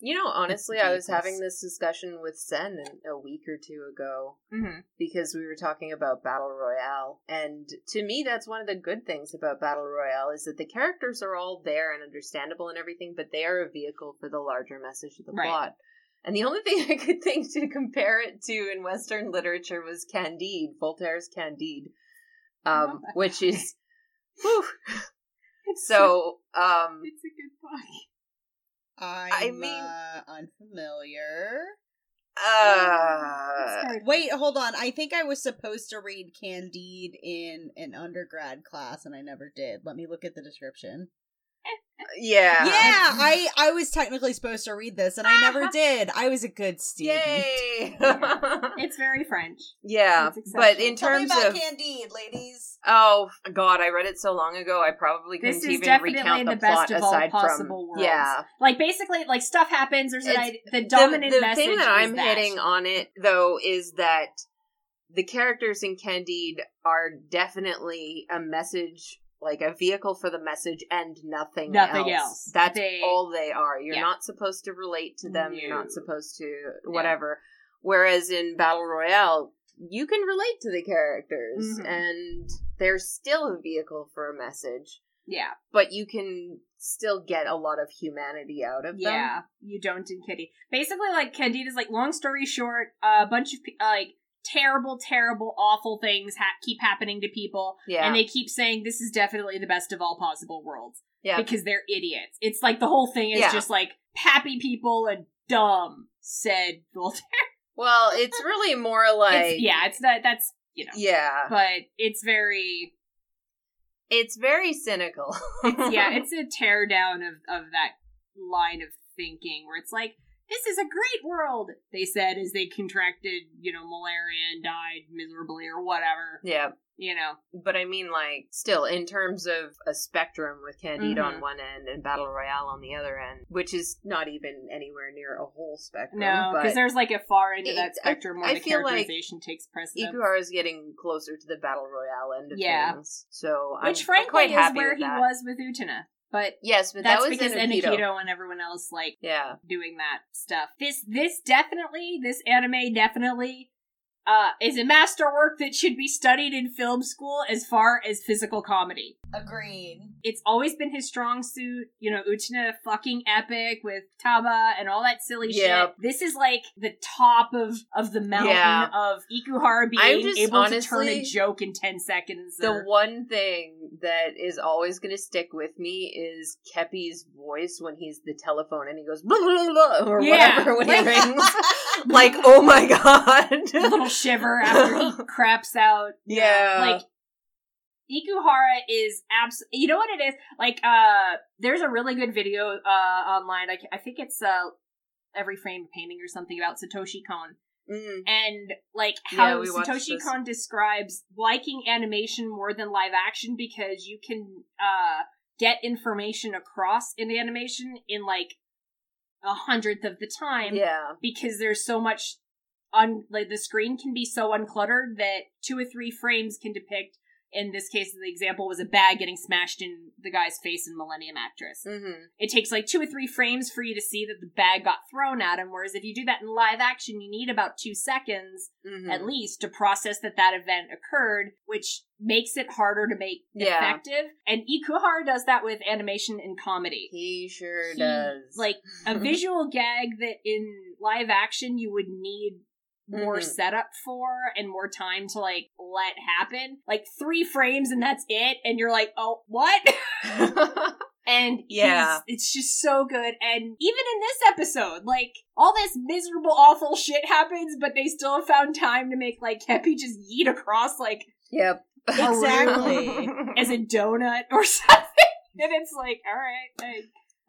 You know, honestly, I was having this discussion with Sen a week or two ago hmm because we were talking about Battle Royale. And to me, that's one of the good things about Battle Royale is that the characters are all there and understandable and everything, but they are a vehicle for the larger message of the Right. plot. And the only thing I could think to compare it to in Western literature was Candide, Voltaire's Candide, um, which is, whew. So, um, it's a good book. I'm I mean- uh, unfamiliar. uh, Wait, hold on. I think I was supposed to read Candide in an undergrad class and I never did. Let me look at the description. Yeah. Yeah, I I was technically supposed to read this and I never did. I was a good student. Yay. It's very French. yeah, but in Tell me terms about of Candide, ladies. oh god, I read it so long ago. I probably couldn't This is even definitely recount the the, best plot of all aside possible from worlds. yeah. Like basically, like stuff happens. There's an It's- idea, the The- dominant the, message. thing that is I'm that. hitting on it though is that the characters in Candide are definitely a message like a vehicle for the message and nothing, Nothing else. else. That's They- all they are. You're Yeah. not supposed to relate to them. You're not supposed to whatever. Whereas in Battle Royale, you can relate to the characters Mhm. and they're still a vehicle for a message, Yeah, but you can still get a lot of humanity out of them. yeah. You don't in Kitty. Basically, like Candide is like. Long story short, a bunch of like terrible, terrible, awful things ha- keep happening to people, Yeah. and they keep saying this is definitely the best of all possible worlds yeah. because they're idiots. It's like the whole thing is Yeah. just like happy people and dumb. Said Voltaire. Well, it's really more like It's, yeah, it's that. That's you know. yeah. But it's very It's very cynical. yeah, it's a tear down of, of that line of thinking where it's like, this is a great world, they said as they contracted, you know, malaria and died miserably or whatever. yeah. You know. But I mean, like, still, in terms of a spectrum with Candide Mhm. on one end and Battle Royale on the other end, which is not even anywhere near a whole spectrum. No, because there's like a far end of that I- spectrum where I the feel like characterization takes precedence. Ikuhara is getting closer to the Battle Royale end of Yeah. things. So which I'm, frankly I'm quite is where he that. was with Utena. But Yes, but that's that was because. Enikido and everyone else like Yeah. doing that stuff. This this definitely this anime definitely uh is a masterwork that should be studied in film school as far as physical comedy. Agreed. It's always been his strong suit, you know, Utena fucking epic with Taba and all that silly Yep. shit. This is like the top of of the mountain Yeah. of Ikuhara being just able to turn a joke in 10 seconds. The or- one thing that is always going to stick with me is Kepi's voice when he's the telephone and he goes blah, blah, blah, blah, or Yeah, whatever when he rings. like, oh my god. a little shiver after he craps out. Yeah. Like Ikuhara is abs. You know what it is? Like, uh, there's a really good video uh online. I, I think it's uh every frame a painting or something about Satoshi Kon Mm, and like how watched Satoshi. Kon describes liking animation more than live action because you can uh get information across in the animation in like a hundredth of the time yeah. because there's so much un like the screen can be so uncluttered that two or three frames can depict in this case the example was a bag getting smashed in the guy's face in millennium actress Mm-hmm. it takes like two or three frames for you to see that the bag got thrown at him whereas if you do that in live action you need about two seconds Mm-hmm. at least to process that that event occurred which makes it harder to make Yeah. effective and ikuhara does that with animation and comedy He sure He- does. like a visual gag that in live action you would need more Mhm. setup for and more time to like let happen. Like three frames and that's it, and you're like, oh, what? and Yeah. it's just so good. And even in this episode, like all this miserable, awful shit happens, but they still found time to make like Kepi just yeet across like yep. Exactly. as a donut or something. And it's like, all right,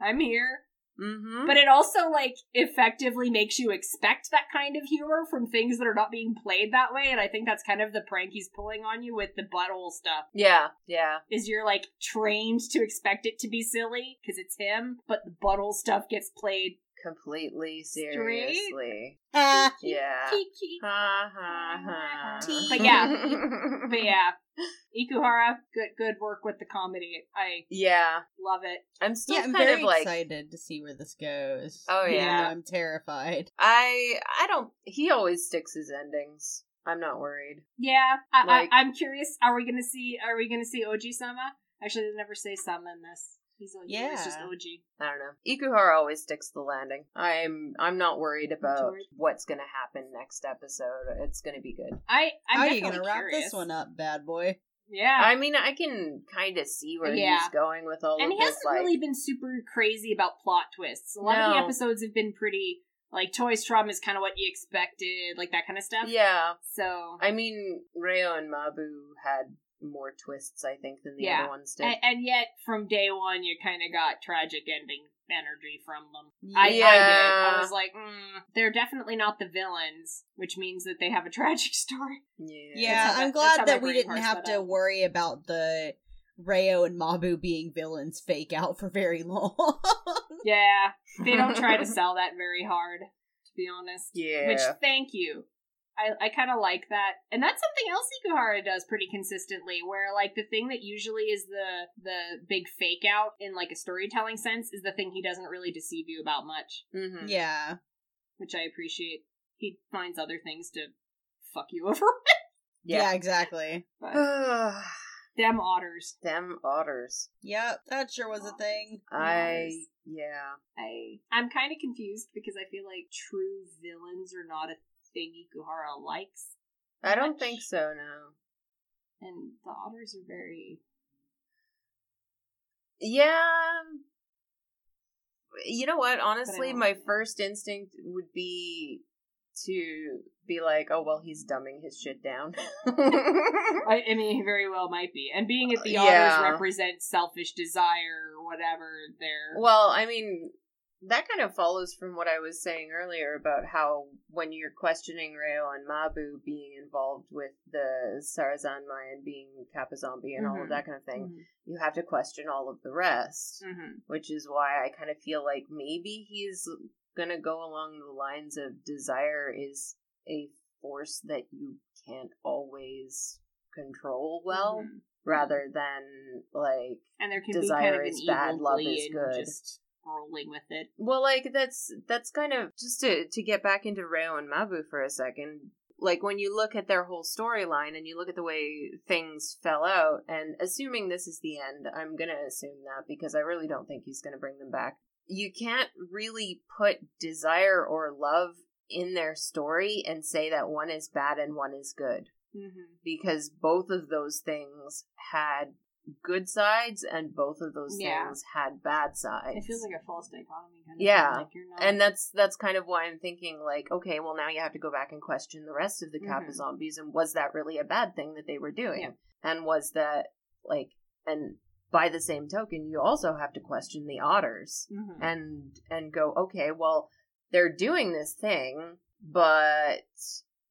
I, I'm here. Mm-hmm. But it also like effectively makes you expect that kind of humor from things that are not being played that way, and I think that's kind of the prank he's pulling on you with the butthole stuff. yeah, yeah. Is you're like trained to expect it to be silly because it's him, but the butthole stuff gets played. Completely seriously. Ah, Yeah. Ha ha ha. But yeah. But yeah, Ikuhara, good good work with the comedy. I Yeah. love it. I'm still yeah, I'm kind very of like excited to see where this goes. Oh, yeah. though I'm terrified. I I don't he always sticks his endings. I'm not worried. Yeah, I, Like- I, I'm curious. Are we gonna see? Are we gonna see Oji Sama? Actually, they never say Sama in this. He's Oji. It's just Yeah. Oji. I don't know. Ikuhara always sticks the landing. I'm I'm not worried about worried. what's gonna happen next episode. It's gonna be good. I. I'm How are you definitely gonna wrap curious. this one up, bad boy? Yeah, I mean, I can kind of see where Yeah. he's going with all and of he this. hasn't Like, really been super crazy about plot twists. A lot of the episodes have been pretty like Toi's Traum is kind of what you expected, like that kind of stuff. yeah. So I mean, Reo and Mabu had more twists, I think, than the Yeah. other ones did. and, and yet from day one you kind of got tragic ending energy from them. I, I did. I was like, mm, they're definitely not the villains, which means that they have a tragic story. yeah. Yeah, I'm that- glad that we didn't have to out. worry about the Reo and Mabu being villains fake out for very long. Yeah, they don't try to sell that very hard, to be honest. Yeah. Which, thank you. I, I kind of like that, and that's something else Ikuhara does pretty consistently. Where like the thing that usually is the the big fake out in like a storytelling sense is the thing he doesn't really deceive you about much, Mhm. yeah. which I appreciate. He finds other things to fuck you over. yeah. exactly. but them otters, Them otters. Yep, that sure was a thing. I yeah. I I'm kind of confused because I feel like true villains are not a thing Ikuhara likes. I don't much. think so, no. and the otters are very Yeah. Um, you know what? Honestly, my know. first instinct would be to be like, "Oh well, he's dumbing his shit down." I, I mean he very well might be and being that the Yeah. otters represent selfish desire or whatever they're well, I mean, that kind of follows from what I was saying earlier about how when you're questioning Reo and Mabu being involved with the Sarazanmai and being Kappa Zombie and all of Mhm. that kind of thing, Mhm. you have to question all of the rest. Mhm. which is why I kind of feel like maybe he's gonna go along the lines of desire is a force that you can't always control well, Mhm. rather than like and there can Desire be kind of an is bad, love is good. just rolling with it well, like that's that's kind of just to to get back into Reo and Mabu for a second. Like when you look at their whole storyline and you look at the way things fell out, and assuming this is the end, I'm gonna assume that because I really don't think he's gonna bring them back. You can't really put desire or love in their story and say that one is bad and one is good mm-hmm. because both of those things had good sides and both of those Yeah. things had bad sides. it feels like a false dichotomy kind of Yeah. like you're not and that's that's kind of why I'm thinking like, okay, well now you have to go back and question the rest of the Kappa Mhm. zombies and was that really a bad thing that they were doing? Yeah. And was that like and by the same token, you also have to question the otters Mhm. and and go, okay, well they're doing this thing, but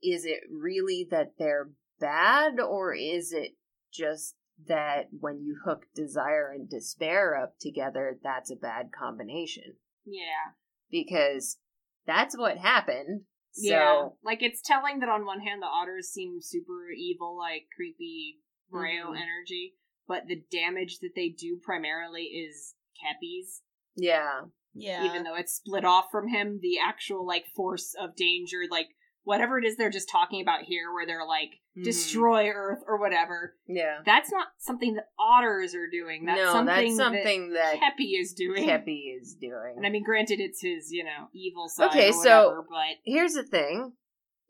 is it really that they're bad or is it just that when you hook desire and despair up together, that's a bad combination? yeah because that's what happened. So yeah like it's telling that on one hand the otters seem super evil like creepy Reo Mhm. energy but the damage that they do primarily is Kepi's yeah, Yeah. even though it's split off from him the actual like force of danger like whatever it is they're just talking about here where they're like Mhm. destroy earth or whatever yeah. that's not something that otters are doing that's no, something, that's something that, that Kepi is doing Kepi is doing. and i mean granted it's his you know evil side Okay, or so- but Here's the thing: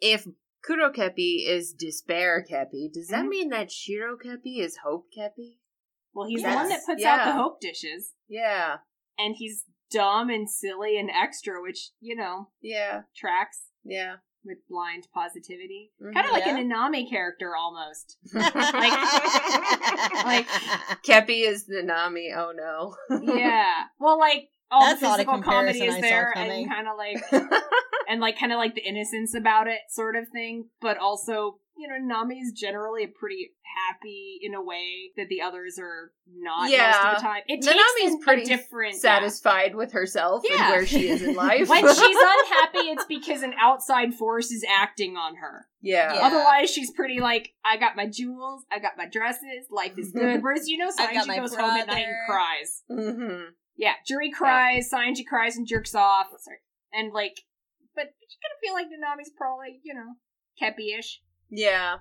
if Kuro Kepi is despair Kepi, does that Mhm. mean that Shiro Kepi is hope Kepi? well he's Yes. the one that puts out the hope dishes Yeah, and he's dumb and silly and extra which you know yeah, tracks yeah. With blind positivity Mhm. kind of like Yeah. an Inami character almost like, Kepi is Nanami. Oh no. yeah. Well, like all That's the not physical comedy is there, and kind of like, and like kind of like the innocence about it, sort of thing. But also, you know, Nami's generally a pretty happy in a way that the others are not yeah. most Yeah. of the time. It takes Nanami's pretty different Satisfied with herself Yeah. and where she is in life. When she's unhappy, it's because an outside force is acting on her. yeah. Yeah. Otherwise, she's pretty like, I got my jewels, I got my dresses, life is good. Whereas, you know, I've Saionji my goes home at night and cries. Mm-hmm. Yeah, Juri cries, Saionji cries and jerks off. Sorry. And like, but you kind of feel like Nanami's probably, you know, Kepi-ish. Yeah.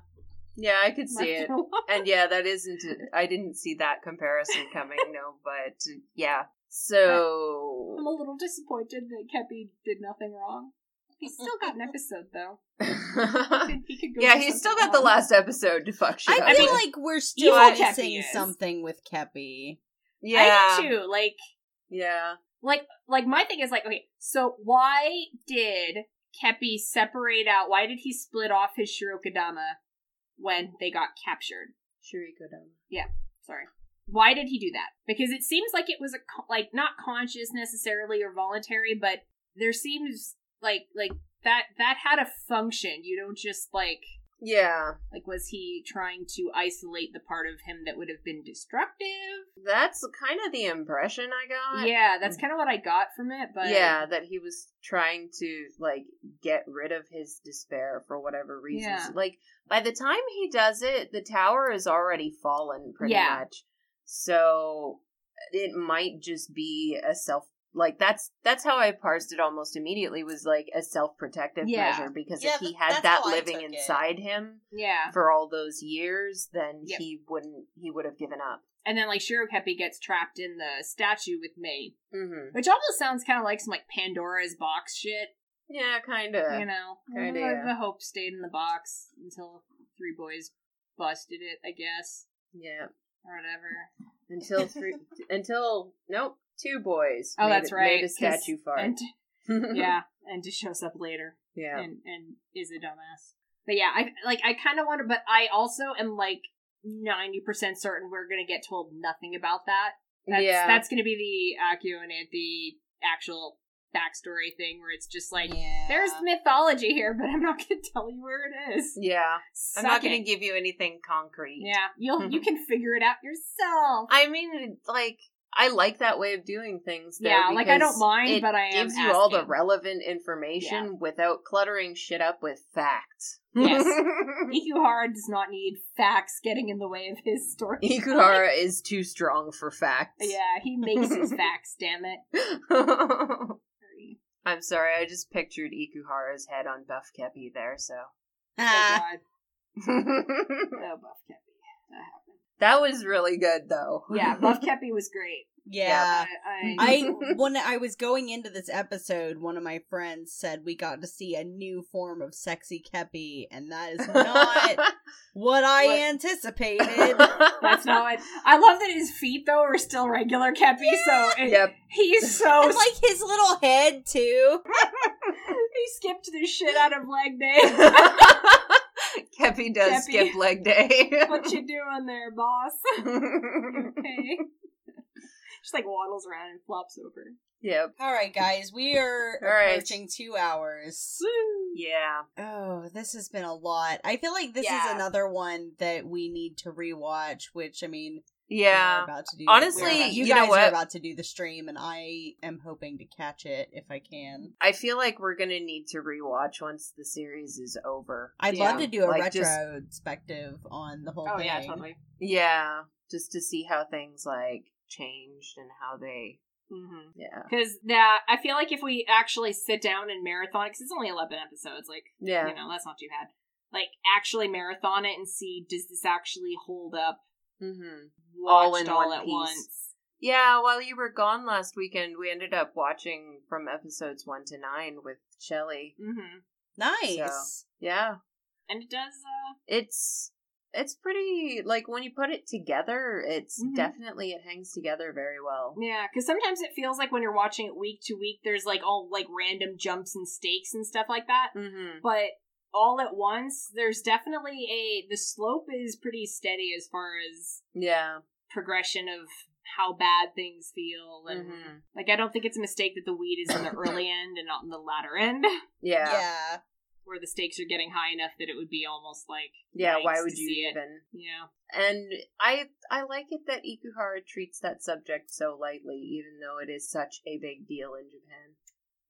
Yeah, I could see it. And yeah, that isn't. I didn't see that comparison coming. No, but yeah. So I'm a little disappointed that Kepi did nothing wrong. He's still got an episode though. He could, he could yeah, he's still got the last episode to fuck shit I up feel with. like we're still missing something with Kepi. yeah, I do too. Like, yeah. like, like my thing is like, okay, so why did Kepi separate out? Why did he split off his Shirokodama when they got captured? Shiriko Dama. Sorry. Why did he do that? Because it seems like it was a like not conscious necessarily or voluntary, but there seems like like that that had a function. You don't just like Yeah, like was he trying to isolate the part of him that would have been destructive? that's kind of the impression I got. Yeah, that's mm. kind of what I got from it, but yeah, that he was trying to like get rid of his despair for whatever reasons. Yeah. Like by the time he does it, the tower is already fallen pretty Yeah. much. So it might just be a self like that's that's how I parsed it almost immediately was like a self-protective Yeah. measure because Yeah, if he had that living took it. inside him yeah. for all those years, then Yep. he wouldn't he would have given up. And then like Shirokepi gets trapped in the statue with May, Mhm. which almost sounds kind of like some like Pandora's box shit. Yeah, kind of. you know, kinda, yeah. the hope stayed in the box until three boys busted it, I guess, Yeah. or whatever. Until three until nope, two boys. Oh, made that's right. Made a statue fart. And yeah, and just shows up later yeah. and and is a dumbass. But yeah, I like I kind of wonder, but I also am like ninety percent certain we're gonna get told nothing about that. That's, yeah. that's gonna be the Akio and the actual backstory thing where it's just like yeah. there's mythology here, but I'm not gonna tell you where it is. yeah. I'm not it. going to give you anything concrete. Yeah, you'll you can figure it out yourself. I mean, like, I like that way of doing things. Though, Yeah, like, I don't mind, it but I am gives you all the relevant information without cluttering shit up with facts. Yes. Ikuhara does not need facts getting in the way of his story. Ikuhara is too strong for facts. Yeah, he makes his facts. Damn it. I'm sorry, I just pictured Ikuhara's head on Buff Kepi there, so. Oh Ah, God. Oh, Buff Kepi. That was really good, though. Yeah, Buff Kepi was great. yeah. I, I when I was going into this episode, one of my friends said we got to see a new form of sexy Kepi, and that is not what I What? anticipated. That's not what. I love that his feet though are still regular Kepi, so it, Yep. he's so and like his little head too. he skipped the shit out of leg day. Keppi does Keppi. skip leg day. what you doing there, boss? okay. Just like waddles around and flops over. yep. All right, guys, we are All right. approaching two hours. Yeah. Oh, this has been a lot. I feel like this Yeah. is another one that we need to rewatch. Which I mean, we are Yeah. about to do. Honestly, about- you, you know guys what? are about to do the stream, and I am hoping to catch it if I can. I feel like we're gonna need to rewatch once the series is over. I'd Yeah, love to do a like, just- retrospective on the whole Oh thing. yeah, totally. Yeah. Just to see how things like changed and how they Mm-hmm. yeah. Because that, I feel like if we actually sit down and marathon, because it's only eleven episodes, like Yeah. you know, that's not too bad. Like actually marathon it and see does this actually hold up? Mm-hmm. Watched All all, in one at piece. once. Yeah, while you were gone last weekend, we ended up watching from episodes one to nine with Shelly. Mm-hmm. Nice. Yeah. And it does. uh It's it's pretty like when you put it together, it's Mhm. definitely it hangs together very well. Yeah, because sometimes it feels like when you're watching it week to week, there's like all like random jumps and stakes and stuff like that. Mm-hmm. But all at once, there's definitely a the slope is pretty steady as far as Yeah. progression of how bad things feel and Mhm. like I don't think it's a mistake that the weed is in the early end and not in the latter end Yeah. Yeah. where the stakes are getting high enough that it would be almost like Yeah, why would to you see it. even? yeah And I I like it that Ikuhara treats that subject so lightly, even though it is such a big deal in Japan.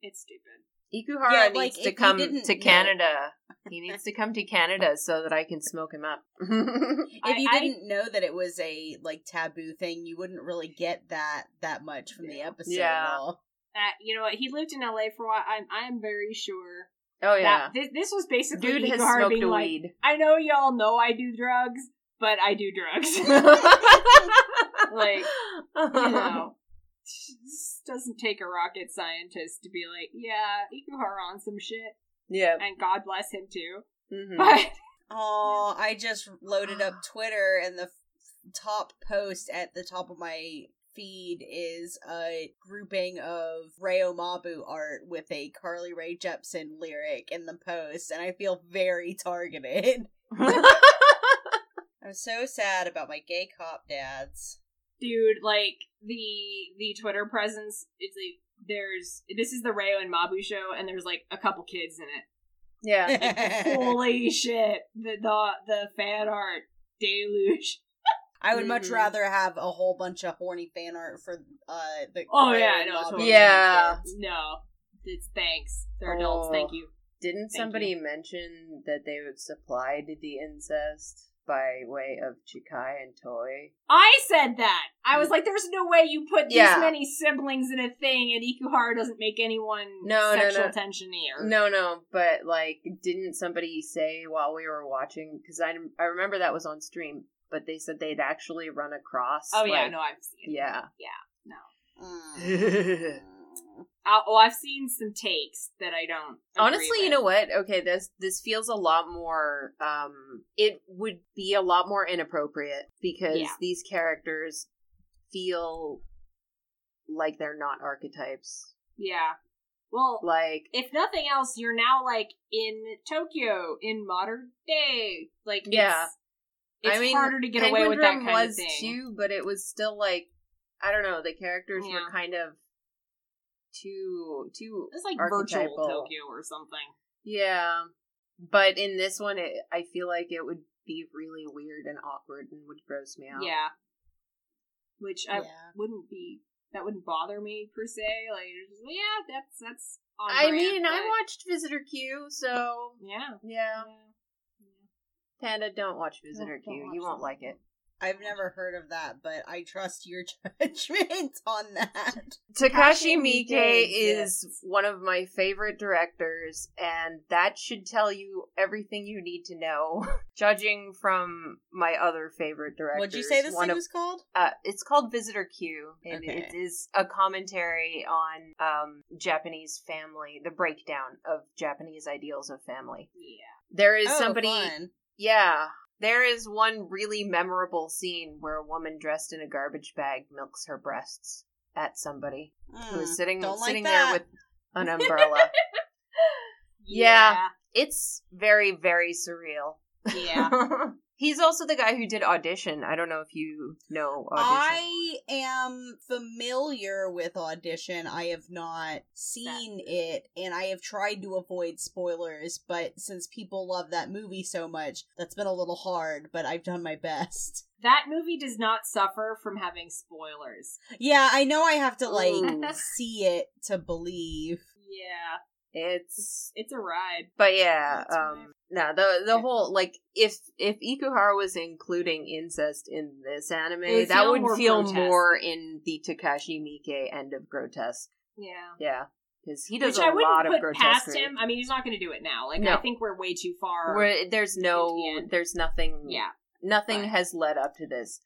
it's stupid Ikuhara Yeah, needs like, to come didn't to know- Canada. he needs to come to Canada so that I can smoke him up. If you I- didn't know that it was a like taboo thing, you wouldn't really get that that much from the episode. Yeah. at all. uh, you know what he lived in LA for a while I'm I'm very sure oh yeah, that this, this was basically dude has Ikuhara smoked being a like weed. I know y'all know I do drugs but I do drugs like you know this doesn't take a rocket scientist to be like yeah Ikuhara on some shit yeah. and God bless him too Mhm. but Oh, I just loaded up Twitter, and the f- top post at the top of my feed is a grouping of Reo Mabu art with a Carly Rae Jepsen lyric in the post, and I feel very targeted. I'm so sad about my gay cop dads. Dude like the the twitter presence it's like there's this is the Reo and mabu show and there's like a couple kids in it Yeah. holy shit the the the fan art deluge I would much Mhm. rather have a whole bunch of horny fan art for uh the Oh, Reo yeah, and no, totally. Yeah. kids. no it's thanks they're adults Oh. thank you Didn't Thank somebody mention that they would supplied the incest by way of Chikai and Toi? i said that i was like there's no way you put Yeah. this many siblings in a thing and ikuhara doesn't make anyone No, no, sexual no. tension here No, no, but like, didn't somebody say while we were watching? Because I I remember that was on stream, but they said they'd actually run across. oh yeah like- no i've seen it. yeah. Mm. Uh, oh i've seen some takes that i don't Honestly, you know what? Okay, this this feels a lot more. Um, it would be a lot more inappropriate because Yeah. these characters feel like they're not archetypes. yeah well Like, if nothing else, you're now like in Tokyo in modern day. Like, it's, Yeah. it's I mean, harder to get Penguin away with that kind was of thing. too, but it was still like I don't know. The characters Yeah. were kind of too too It's like virtual. Tokyo or something. Yeah, but in this one, it, I feel like it would be really weird and awkward and would gross me out. Yeah, which I Yeah. wouldn't be. That wouldn't bother me per se. Like, just, yeah, that's that's. On I brand, mean, I watched Visitor Q, so Yeah. yeah. yeah. Panda, don't watch Visitor Don't- don't Q. watch You won't that. like it. I've never heard of that, but I trust your judgment on that. Takashi Miike Miike exists. is one of my favorite directors, and that should tell you everything you need to know. Judging from my other favorite directors, What'd you say this one thing of, was called? Uh, it's called Visitor Q, and Okay. it is a commentary on um, Japanese family, the breakdown of Japanese ideals of family. Yeah. There is oh, somebody, fun. yeah. There is one really memorable scene where a woman dressed in a garbage bag milks her breasts at somebody who is Mm, sitting like sitting there with an umbrella. Yeah. it's very very surreal. Yeah. He's also the guy who did Audition. I don't know if you know Audition. I am familiar with Audition. I have not seen it, and I have tried to avoid spoilers, but since people love that movie so much, that's been a little hard, but I've done my best. That movie does not suffer from having spoilers. Yeah, I know I have to, like, see it to believe. Yeah. It's It's a ride. but yeah, um no, the the whole like if if Ikuhara was including incest in this anime, that would more feel grotesque. more in the Takashi Miike end of grotesque. Yeah. Yeah. Because he does Which a I wouldn't lot of put grotesque. past him. I mean, he's not going to do it now. Like, No. I think we're way too far. Where there's no the there's nothing yeah. nothing But- has led up to this.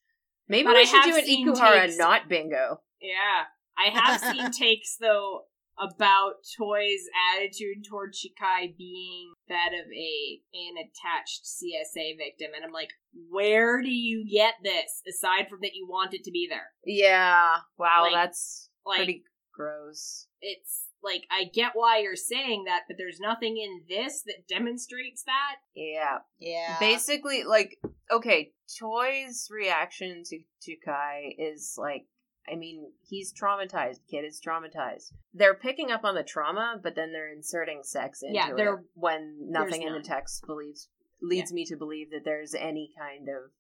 Maybe But we I should do an Ikuhara takes- not bingo. Yeah. I have seen takes, though, about Toi's attitude toward Chikai being that of a an attached CSA victim. And I'm like, where do you get this, aside from that you want it to be there? Yeah. Wow, Like- that's Like, pretty gross. it's like, I get why you're saying that, but there's nothing in this that demonstrates that. Yeah. Yeah. Basically, like, okay, Toi's reaction to to Kai is like, I mean, he's traumatized. Kid is traumatized. They're picking up on the trauma, but then they're inserting sex into Yeah, it when nothing in the text believes leads me to believe that there's any kind of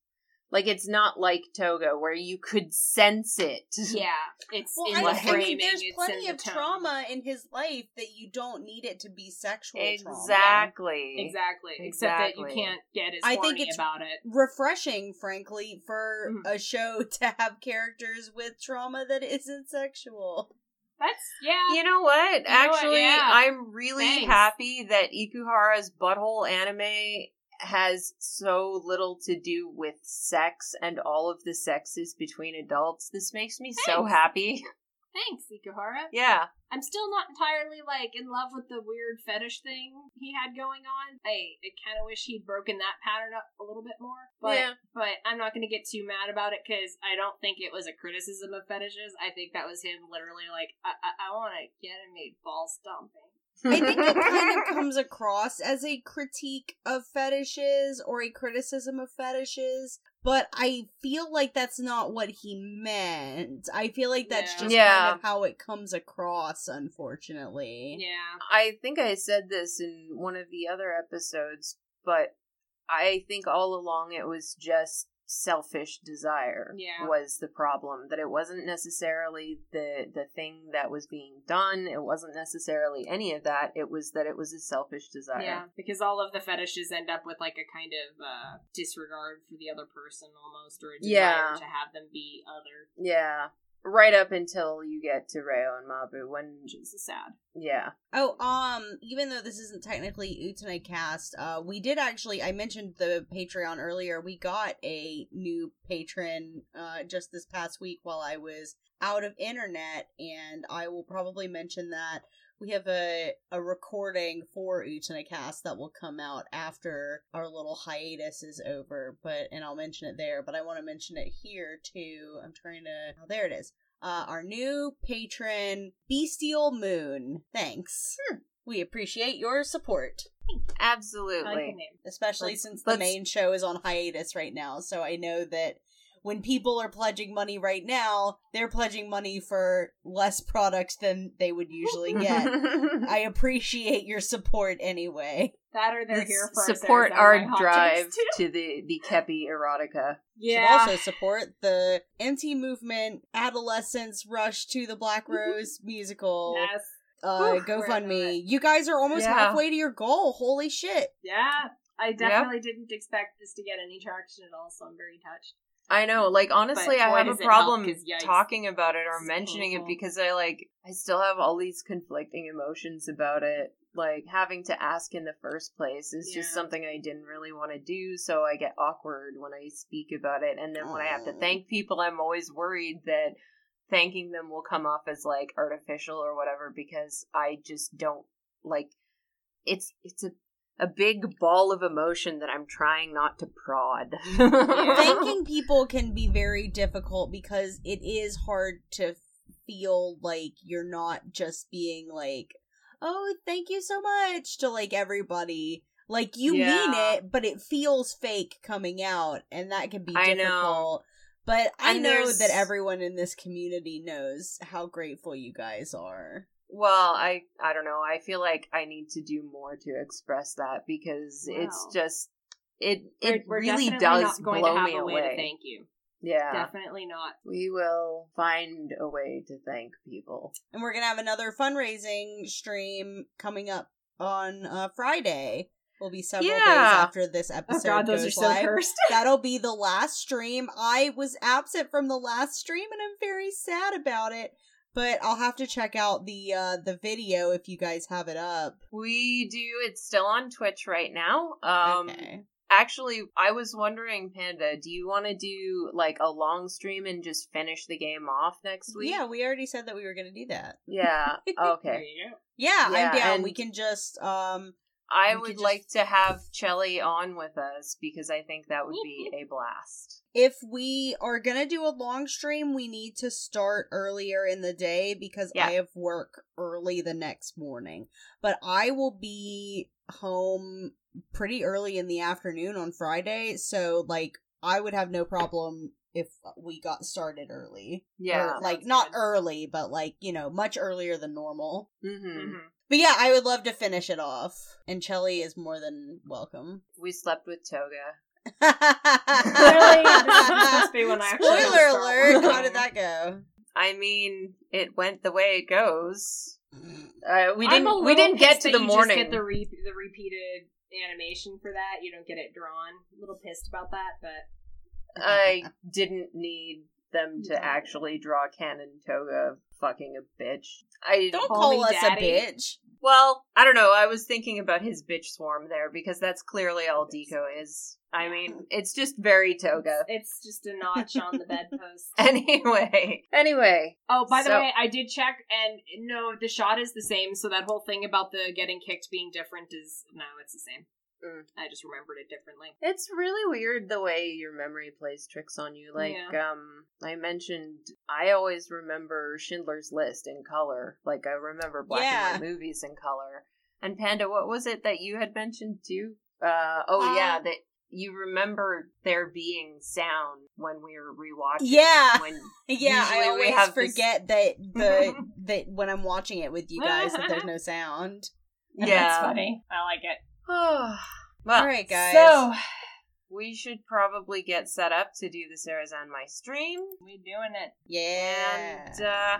like it's not like Toga where you could sense it. Yeah, it's well, in I, the I mean, there's it's plenty of the trauma in his life that you don't need it to be sexual trauma. Exactly. Exactly. Except that Exactly. you can't get as I think it's- about it. refreshing, frankly, for Mhm. a show to have characters with trauma that isn't sexual. That's yeah. You know what? what? Actually, Yeah. I'm really Thanks. happy that Ikuhara's butthole anime has so little to do with sex and all of the sexes between adults. This makes me so happy. Thanks, Ikuhara. yeah. I'm still not entirely like in love with the weird fetish thing he had going on. I, I kind of wish he'd broken that pattern up a little bit more. But Yeah. but I'm not going to get too mad about it because I don't think it was a criticism of fetishes. I think that was him literally like I I, I want to get him a ball stomping. I think it kind of comes across as a critique of fetishes or a criticism of fetishes, but I feel like that's not what he meant. I feel like that's Yeah. just Yeah. kind of how it comes across, unfortunately. Yeah. I think I said this in one of the other episodes, but I think all along it was just selfish desire Yeah. was the problem that it wasn't necessarily the the thing that was being done it wasn't necessarily any of that it was that it was a selfish desire Yeah, because all of the fetishes end up with like a kind of uh, disregard for the other person almost, or a desire Yeah. to have them be other, yeah right up until you get to Reo and Mabu when which is sad. yeah Oh, um, even though this isn't technically Utena cast, uh, we did actually, I mentioned the Patreon earlier. We got a new patron, uh, just this past week while I was out of internet, and I will probably mention that we have a, a recording for Utena cast that will come out after our little hiatus is over, but, and I'll mention it there, but I want to mention it here too. I'm trying to, oh, there it is uh, our new patron, Bestial Moon. Thanks. We appreciate your support, I like absolutely especially Let's- since the main show is on hiatus right now. So I know that when people are pledging money right now, they're pledging money for less products than they would usually get. I appreciate your support anyway. That or they're Let's here for support our drive to the the Keppi erotica Yeah. Should also support the anti-movement adolescents rush to the Black Rose musical. yes. uh Whew, we're into GoFundMe. You guys are almost Yeah. halfway to your goal. Holy shit. Yeah. I definitely didn't expect this to get any traction at all, so I'm very touched. I know, like honestly, I have a problem help, talking about it or It's mentioning it because I like I still have all these conflicting emotions about it. Like having to ask in the first place is just something I didn't really want to do, so I get awkward when I speak about it. And then when I have to thank people, I'm always worried that thanking them will come off as like artificial or whatever because I just don't like it's it's a a big ball of emotion that I'm trying not to prod. Thanking people can be very difficult because it is hard to feel like you're not just being like, oh, thank you so much to like everybody. Like you mean it, but it feels fake coming out, and that can be I know. difficult. But I And know there's- that everyone in this community knows how grateful you guys are. Well, I I don't know. I feel like I need to do more to express that because it's just it We're, it we're really does not going blow to have me a way away. to thank you. yeah, Definitely not. we will find a way to thank people. and we're gonna have another fundraising stream coming up on uh, Friday. Will be several days after this Oh episode god, those goes are so live. cursed. That'll be the last stream. I was absent from the last stream, and I'm very sad about it. But I'll have to check out the uh, the video if you guys have it up. We do. It's still on Twitch right now. Um, okay. actually, I was wondering, Panda, do you want to do like a long stream and just finish the game off next week? Yeah, we already said that we were gonna do that. Yeah. Okay. Yeah, Yeah, I'm down. and- We can just um I would just- like to have Chelly on with us because I think that would be a blast. If we are gonna do a long stream, we need to start earlier in the day because Yeah. I have work early the next morning. But I will be home pretty early in the afternoon on Friday, so like I would have no problem if we got started early. Yeah. Or, like not good. early, but like, you know, much earlier than normal. Mm-hmm. Mhm. But yeah, I would love to finish it off. And Chelly is more than welcome. We slept with Toga. Clearly, this is supposed to be when I actually Spoiler alert! working. How did that go? I mean, it went the way it goes. Uh, we didn't. We didn't get to the you morning. Just get the re- the repeated animation for that. You don't get it drawn. A little pissed about that, but I didn't need them to No. actually draw Canon Toga fucking a bitch. I Don't Call call us daddy. a bitch. well, I don't know. I was thinking about his bitch swarm there because that's clearly all Deco is. I mean, it's just very Toga. it's just a notch on the bedpost. Anyway, anyway, Oh, by the So- way, I did check, and no, the shot is the same. So that whole thing about the getting kicked being different is no, it's the same. Mm. I just remembered it differently. It's really weird the way your memory plays tricks on you. Like, um, I mentioned, I always remember Schindler's List in color. Like, I remember black Yeah. and white movies in color. And Panda, what was it that you had mentioned too? Uh, oh yeah, Uh, that you remember there being sound when we were rewatching. Yeah. When Yeah, I always have this- forget that the that when I'm watching it with you guys that there's no sound. Yeah, that's funny. I like it. well, All right, guys. So we should probably get set up to do the Sarazanmai stream. We're doing it. yeah. And, uh,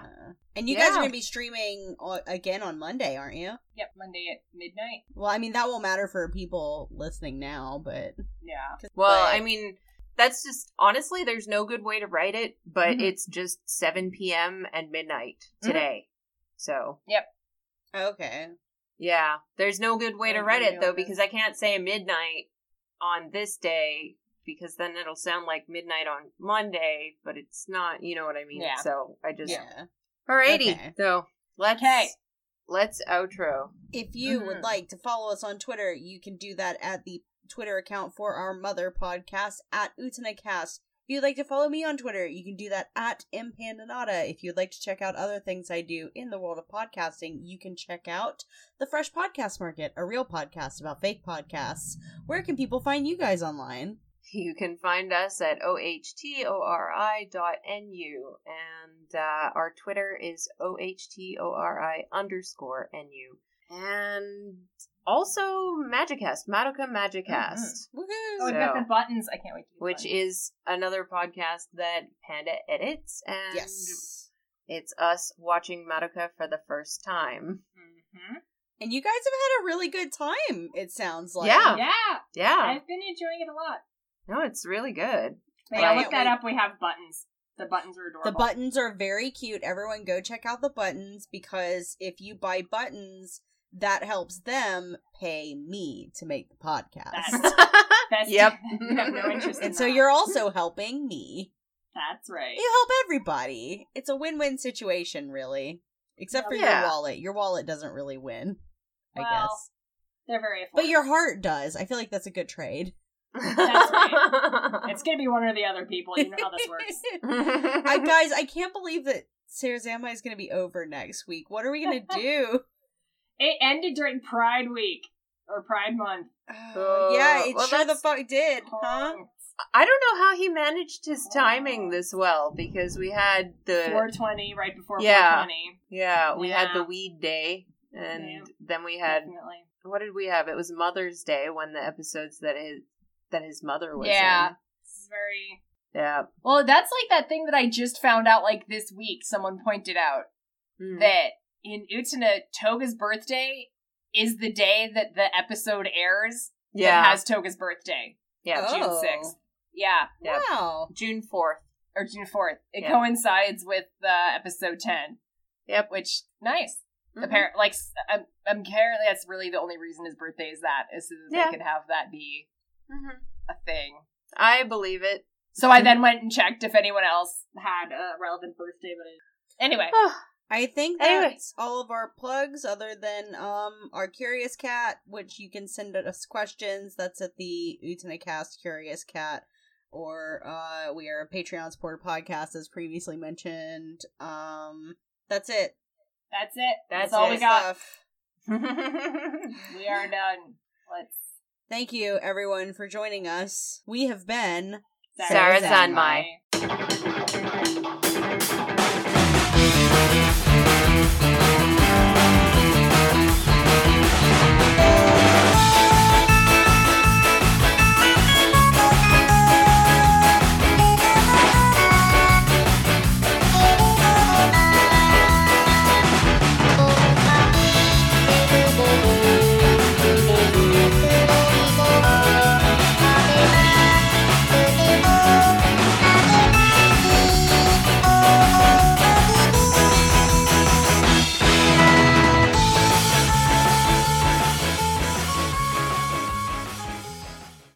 And you guys are going to be streaming again on Monday, aren't you? Yep, Monday at midnight. Well, I mean that won't matter for people listening now, but Yeah. Well, But- I mean, that's just honestly, there's no good way to write it, but Mhm. it's just 7 p.m. and midnight today. So, Yep. okay. yeah, there's no good way to write it though, because I can't say midnight on this day because then it'll sound like midnight on Monday, but it's not. You know what I mean? Yeah. So I just Yeah. alrighty. Okay. So let's Okay. let's outro. If you would Mhm. like to follow us on Twitter, you can do that at the Twitter account for our mother podcast at UtenaCast. You'd like to follow me on Twitter, you can do that at Impandanata. If you'd like to check out other things I do in the world of podcasting, you can check out the Fresh Podcast Market, a real podcast about fake podcasts. Where can people find you guys online? You can find us at ohtori dot nu, and uh, our Twitter is ohtori underscore nu, and also Magicast, Madoka Magicast, Oh, Woohoo! we've got So- the buttons. I can't wait to which buttons. is another podcast that Panda edits, and Yes. it's us watching Madoka for the first time. Mhm. And you guys have had a really good time, it sounds like. Yeah. Yeah, Yeah, I've been enjoying it a lot. no, it's really good. But I yeah, can't look that wait. up. We have buttons. The buttons are adorable. The buttons are very cute. Everyone go check out the buttons because if you buy buttons, that helps them pay me to make the podcast. That's- Best Yep. have no interest in and so that. you're also helping me. That's right. You help everybody. It's a win-win situation, really. Except for Yeah. your wallet. Your wallet doesn't really win, I guess. They're very affordable. But your heart does. I feel like that's a good trade. That's right. It's gonna be one or the other people. You know how this works. I guys, I can't believe that Sarazanmai is going to be over next week. What are we going to do? It ended during Pride Week or Pride Month. Uh, yeah, it well, sure the fuck did, huh? I don't know how he managed his timing this well because we had the 420 right before Yeah. 420. yeah we had the weed day and Yeah. then we had Definitely. what did we have? It was Mother's Day when the episodes that his that his mother was Yeah. It's very. Yeah. well. That's like that thing that I just found out like this week. Someone pointed out Mm. that in Utena, Toga's birthday is the day that the episode airs. yeah. that has Toga's birthday, yeah. Oh. June sixth. Yeah, Yeah. Wow. June fourth. or June fourth. It Yeah. coincides with uh, episode ten. Yep. Which nice. Mhm. Apparently, like I'm, I'm apparently, that's really the only reason his birthday is that is so that Yeah. they could have that be Mhm. a thing. I believe it. So I then went and checked if anyone else had a relevant birthday, but it... anyway, I think Anyway. that's all of our plugs, other than um our Curious Cat, which you can send us questions. That's at the Utenacast Curious Cat, or uh we are a Patreon supported podcast, as previously mentioned. Um, that's it. that's it. That's, That's all it. we got. We are done. Let's. Thank you, everyone, for joining us. We have been Sarazanmai. Zanmai.